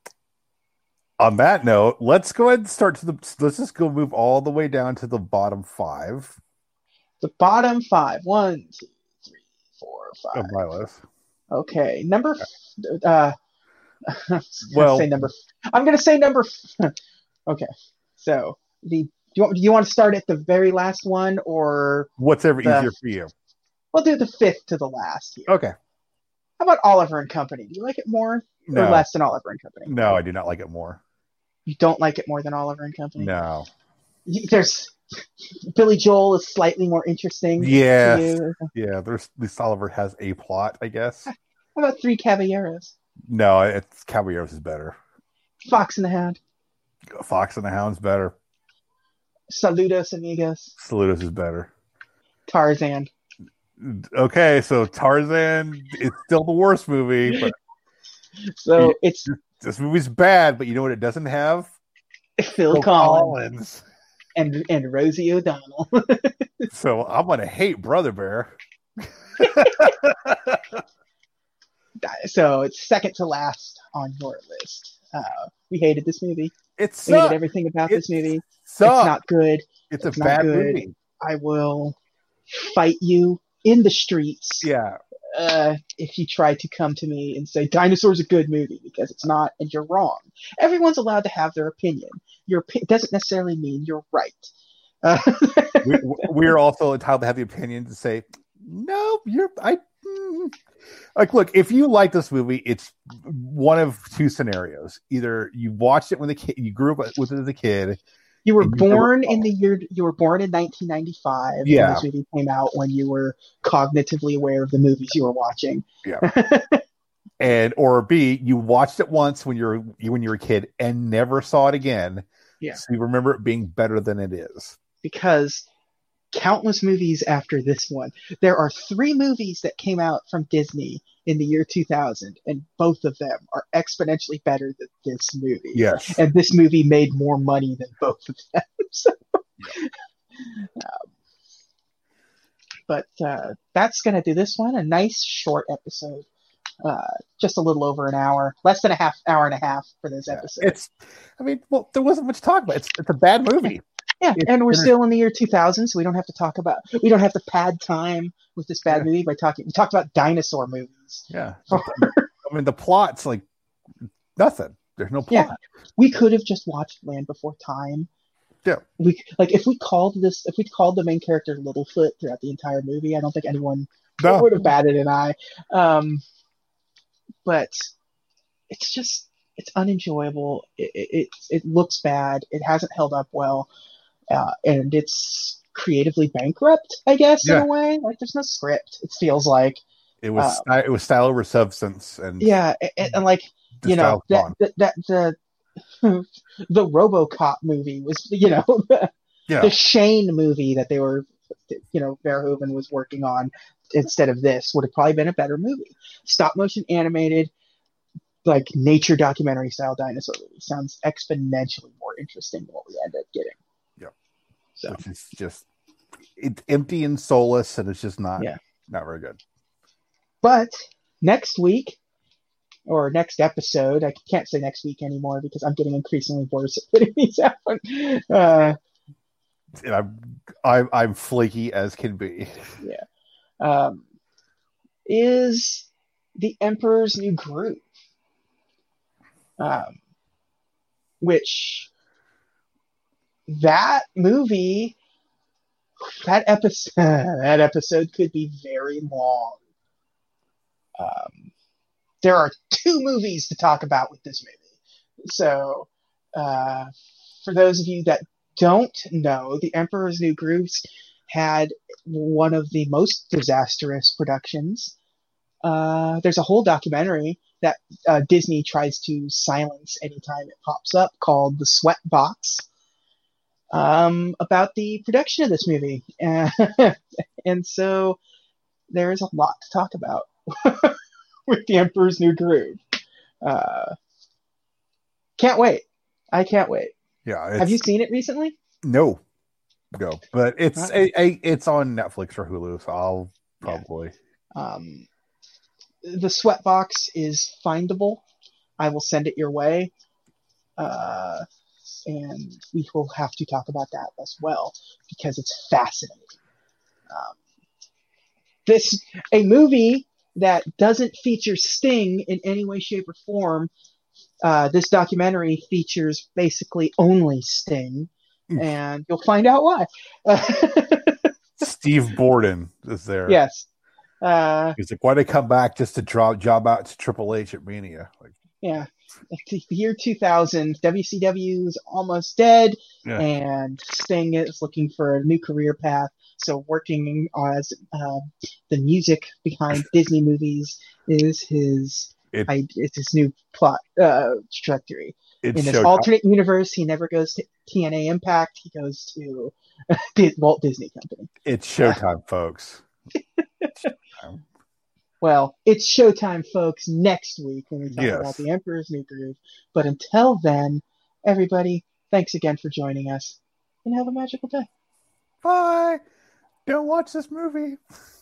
on that note, let's go ahead and start to the. Let's just go move all the way down to the bottom five the bottom five. One, two, three, four, five. my list. Okay, number. f- Uh, <laughs> I was gonna Well- say number. f- I'm gonna say number. f- <laughs> Okay, so the. Do you, want, do you want to start at the very last one, or Whatever The- easier for you. we'll do the fifth to the last here? Okay. How about Oliver and Company? Do you like it more or less than Oliver and Company? no, I do not like it more. You don't like it more than Oliver and Company? No. You- There's Billy Joel is slightly more interesting. Yeah. Yeah, there's at least Oliver has a plot, I guess. How about Three Caballeros? No, it's Caballeros is better. Fox and the Hound. Fox and the Hound's better. Saludos amigos. Saludos is better. Tarzan. Okay, so Tarzan is still the worst movie, but <laughs> So it's this movie's bad, but you know what it doesn't have? Phil Phil Collins and and Rosie O'Donnell. <laughs> So I'm gonna hate Brother Bear. <laughs> so it's second to last on your list. Uh, we hated this movie. It's We hated everything about It this movie. It's not good. It's, it's a bad good. movie. I will fight you in the streets Yeah, uh, if you try to come to me and say dinosaurs a good movie because it's not, and you're wrong. Everyone's allowed to have their opinion. Your opi- doesn't necessarily mean you're right. Uh, <laughs> we, we're also entitled to have the opinion to say, no, you're I. mm." Like, look, if you like this movie, it's one of two scenarios. Either you watched it when the kid, you grew up with it as a kid, You were And you never born in the year you were born in 1995 Yeah. when this movie came out when you were cognitively aware of the movies you were watching. Yeah, <laughs> and or B, you watched it once when you're you, when you were a kid and never saw it again. Yeah. So you remember it being better than it is. Because countless movies after this one. There are three movies that came out from Disney in the year 2000 and both of them are exponentially better than this movie. Yes. And this movie made more money than both of them. <laughs> So, um, but uh, that's going to do this one. A nice short episode. Uh, just a little over an hour, less than a half hour and a half for this episode. It's I mean, well, there wasn't much to talk about. It's it's a bad movie. Yeah, it's and we're inter- still in the year 2000, so we don't have to talk about, we don't have to pad time with this bad Yeah. movie by talking. We talked about dinosaur movies. Yeah. <laughs> I mean, the plot's like nothing. There's no plot. Yeah. We could have just watched Land Before Time. Yeah. We like if we called this, if we called the main character Littlefoot throughout the entire movie, I don't think anyone No. would have batted an eye. Um, but it's just it's unenjoyable. It, it it it looks bad. It hasn't held up well, uh, and it's creatively bankrupt. I guess in a way, like there's no script. It feels like It was sty- it was style over substance, and yeah, and, and like you know that, that that the <laughs> the RoboCop movie was you know <laughs> the, Yeah. the Shane movie that they were you know Verhoeven was working on instead of this would have probably been a better movie. Stop motion animated, like nature documentary style dinosaur movie sounds exponentially more interesting than what we end up getting. So which is just it's empty and soulless, and it's just not Yeah. not very good. But next week, or next episode, I can't say next week anymore because I'm getting increasingly worse at putting these out. Uh, And I'm I'm I'm flaky as can be. Yeah. Um, is the Emperor's New Groove. um, which that movie, that episode, <laughs> that episode could be very long. Um, there are two movies to talk about with this movie. So, uh, for those of you that don't know, The Emperor's New Grooves had one of the most disastrous productions. Uh, there's a whole documentary that uh, Disney tries to silence anytime it pops up called The Sweatbox um, about the production of this movie. <laughs> and so there's a lot to talk about <laughs> with The Emperor's New Groove. Uh, can't wait. I can't wait. Yeah. Have you seen it recently? No, no, but it's a, a it's on Netflix or Hulu, so I'll probably. Um, the Sweatbox is findable. I will send it your way. Uh, and we will have to talk about that as well because it's fascinating. Um, this a movie that doesn't feature Sting in any way, shape, or form. Uh, this documentary features basically only Sting, Mm. and you'll find out why. <laughs> Steve Borden is there. yes. Uh, He's like, why did they come back just to draw job out to Triple H at Mania? Like, Yeah. The year 2000, WCW is almost dead, Yeah. and Sting is looking for a new career path. So, working as uh, the music behind <laughs> Disney movies is his It- I, it's his new plot uh, trajectory. it's In this Showtime. alternate universe, he never goes to TNA Impact. He goes to <laughs> Walt Disney Company. It's Showtime, <laughs> folks. Showtime. Well, it's showtime, folks, next week when we talk Yes. about The Emperor's New Groove. But until then, everybody, thanks again for joining us and have a magical day. Bye. Don't watch this movie. <laughs>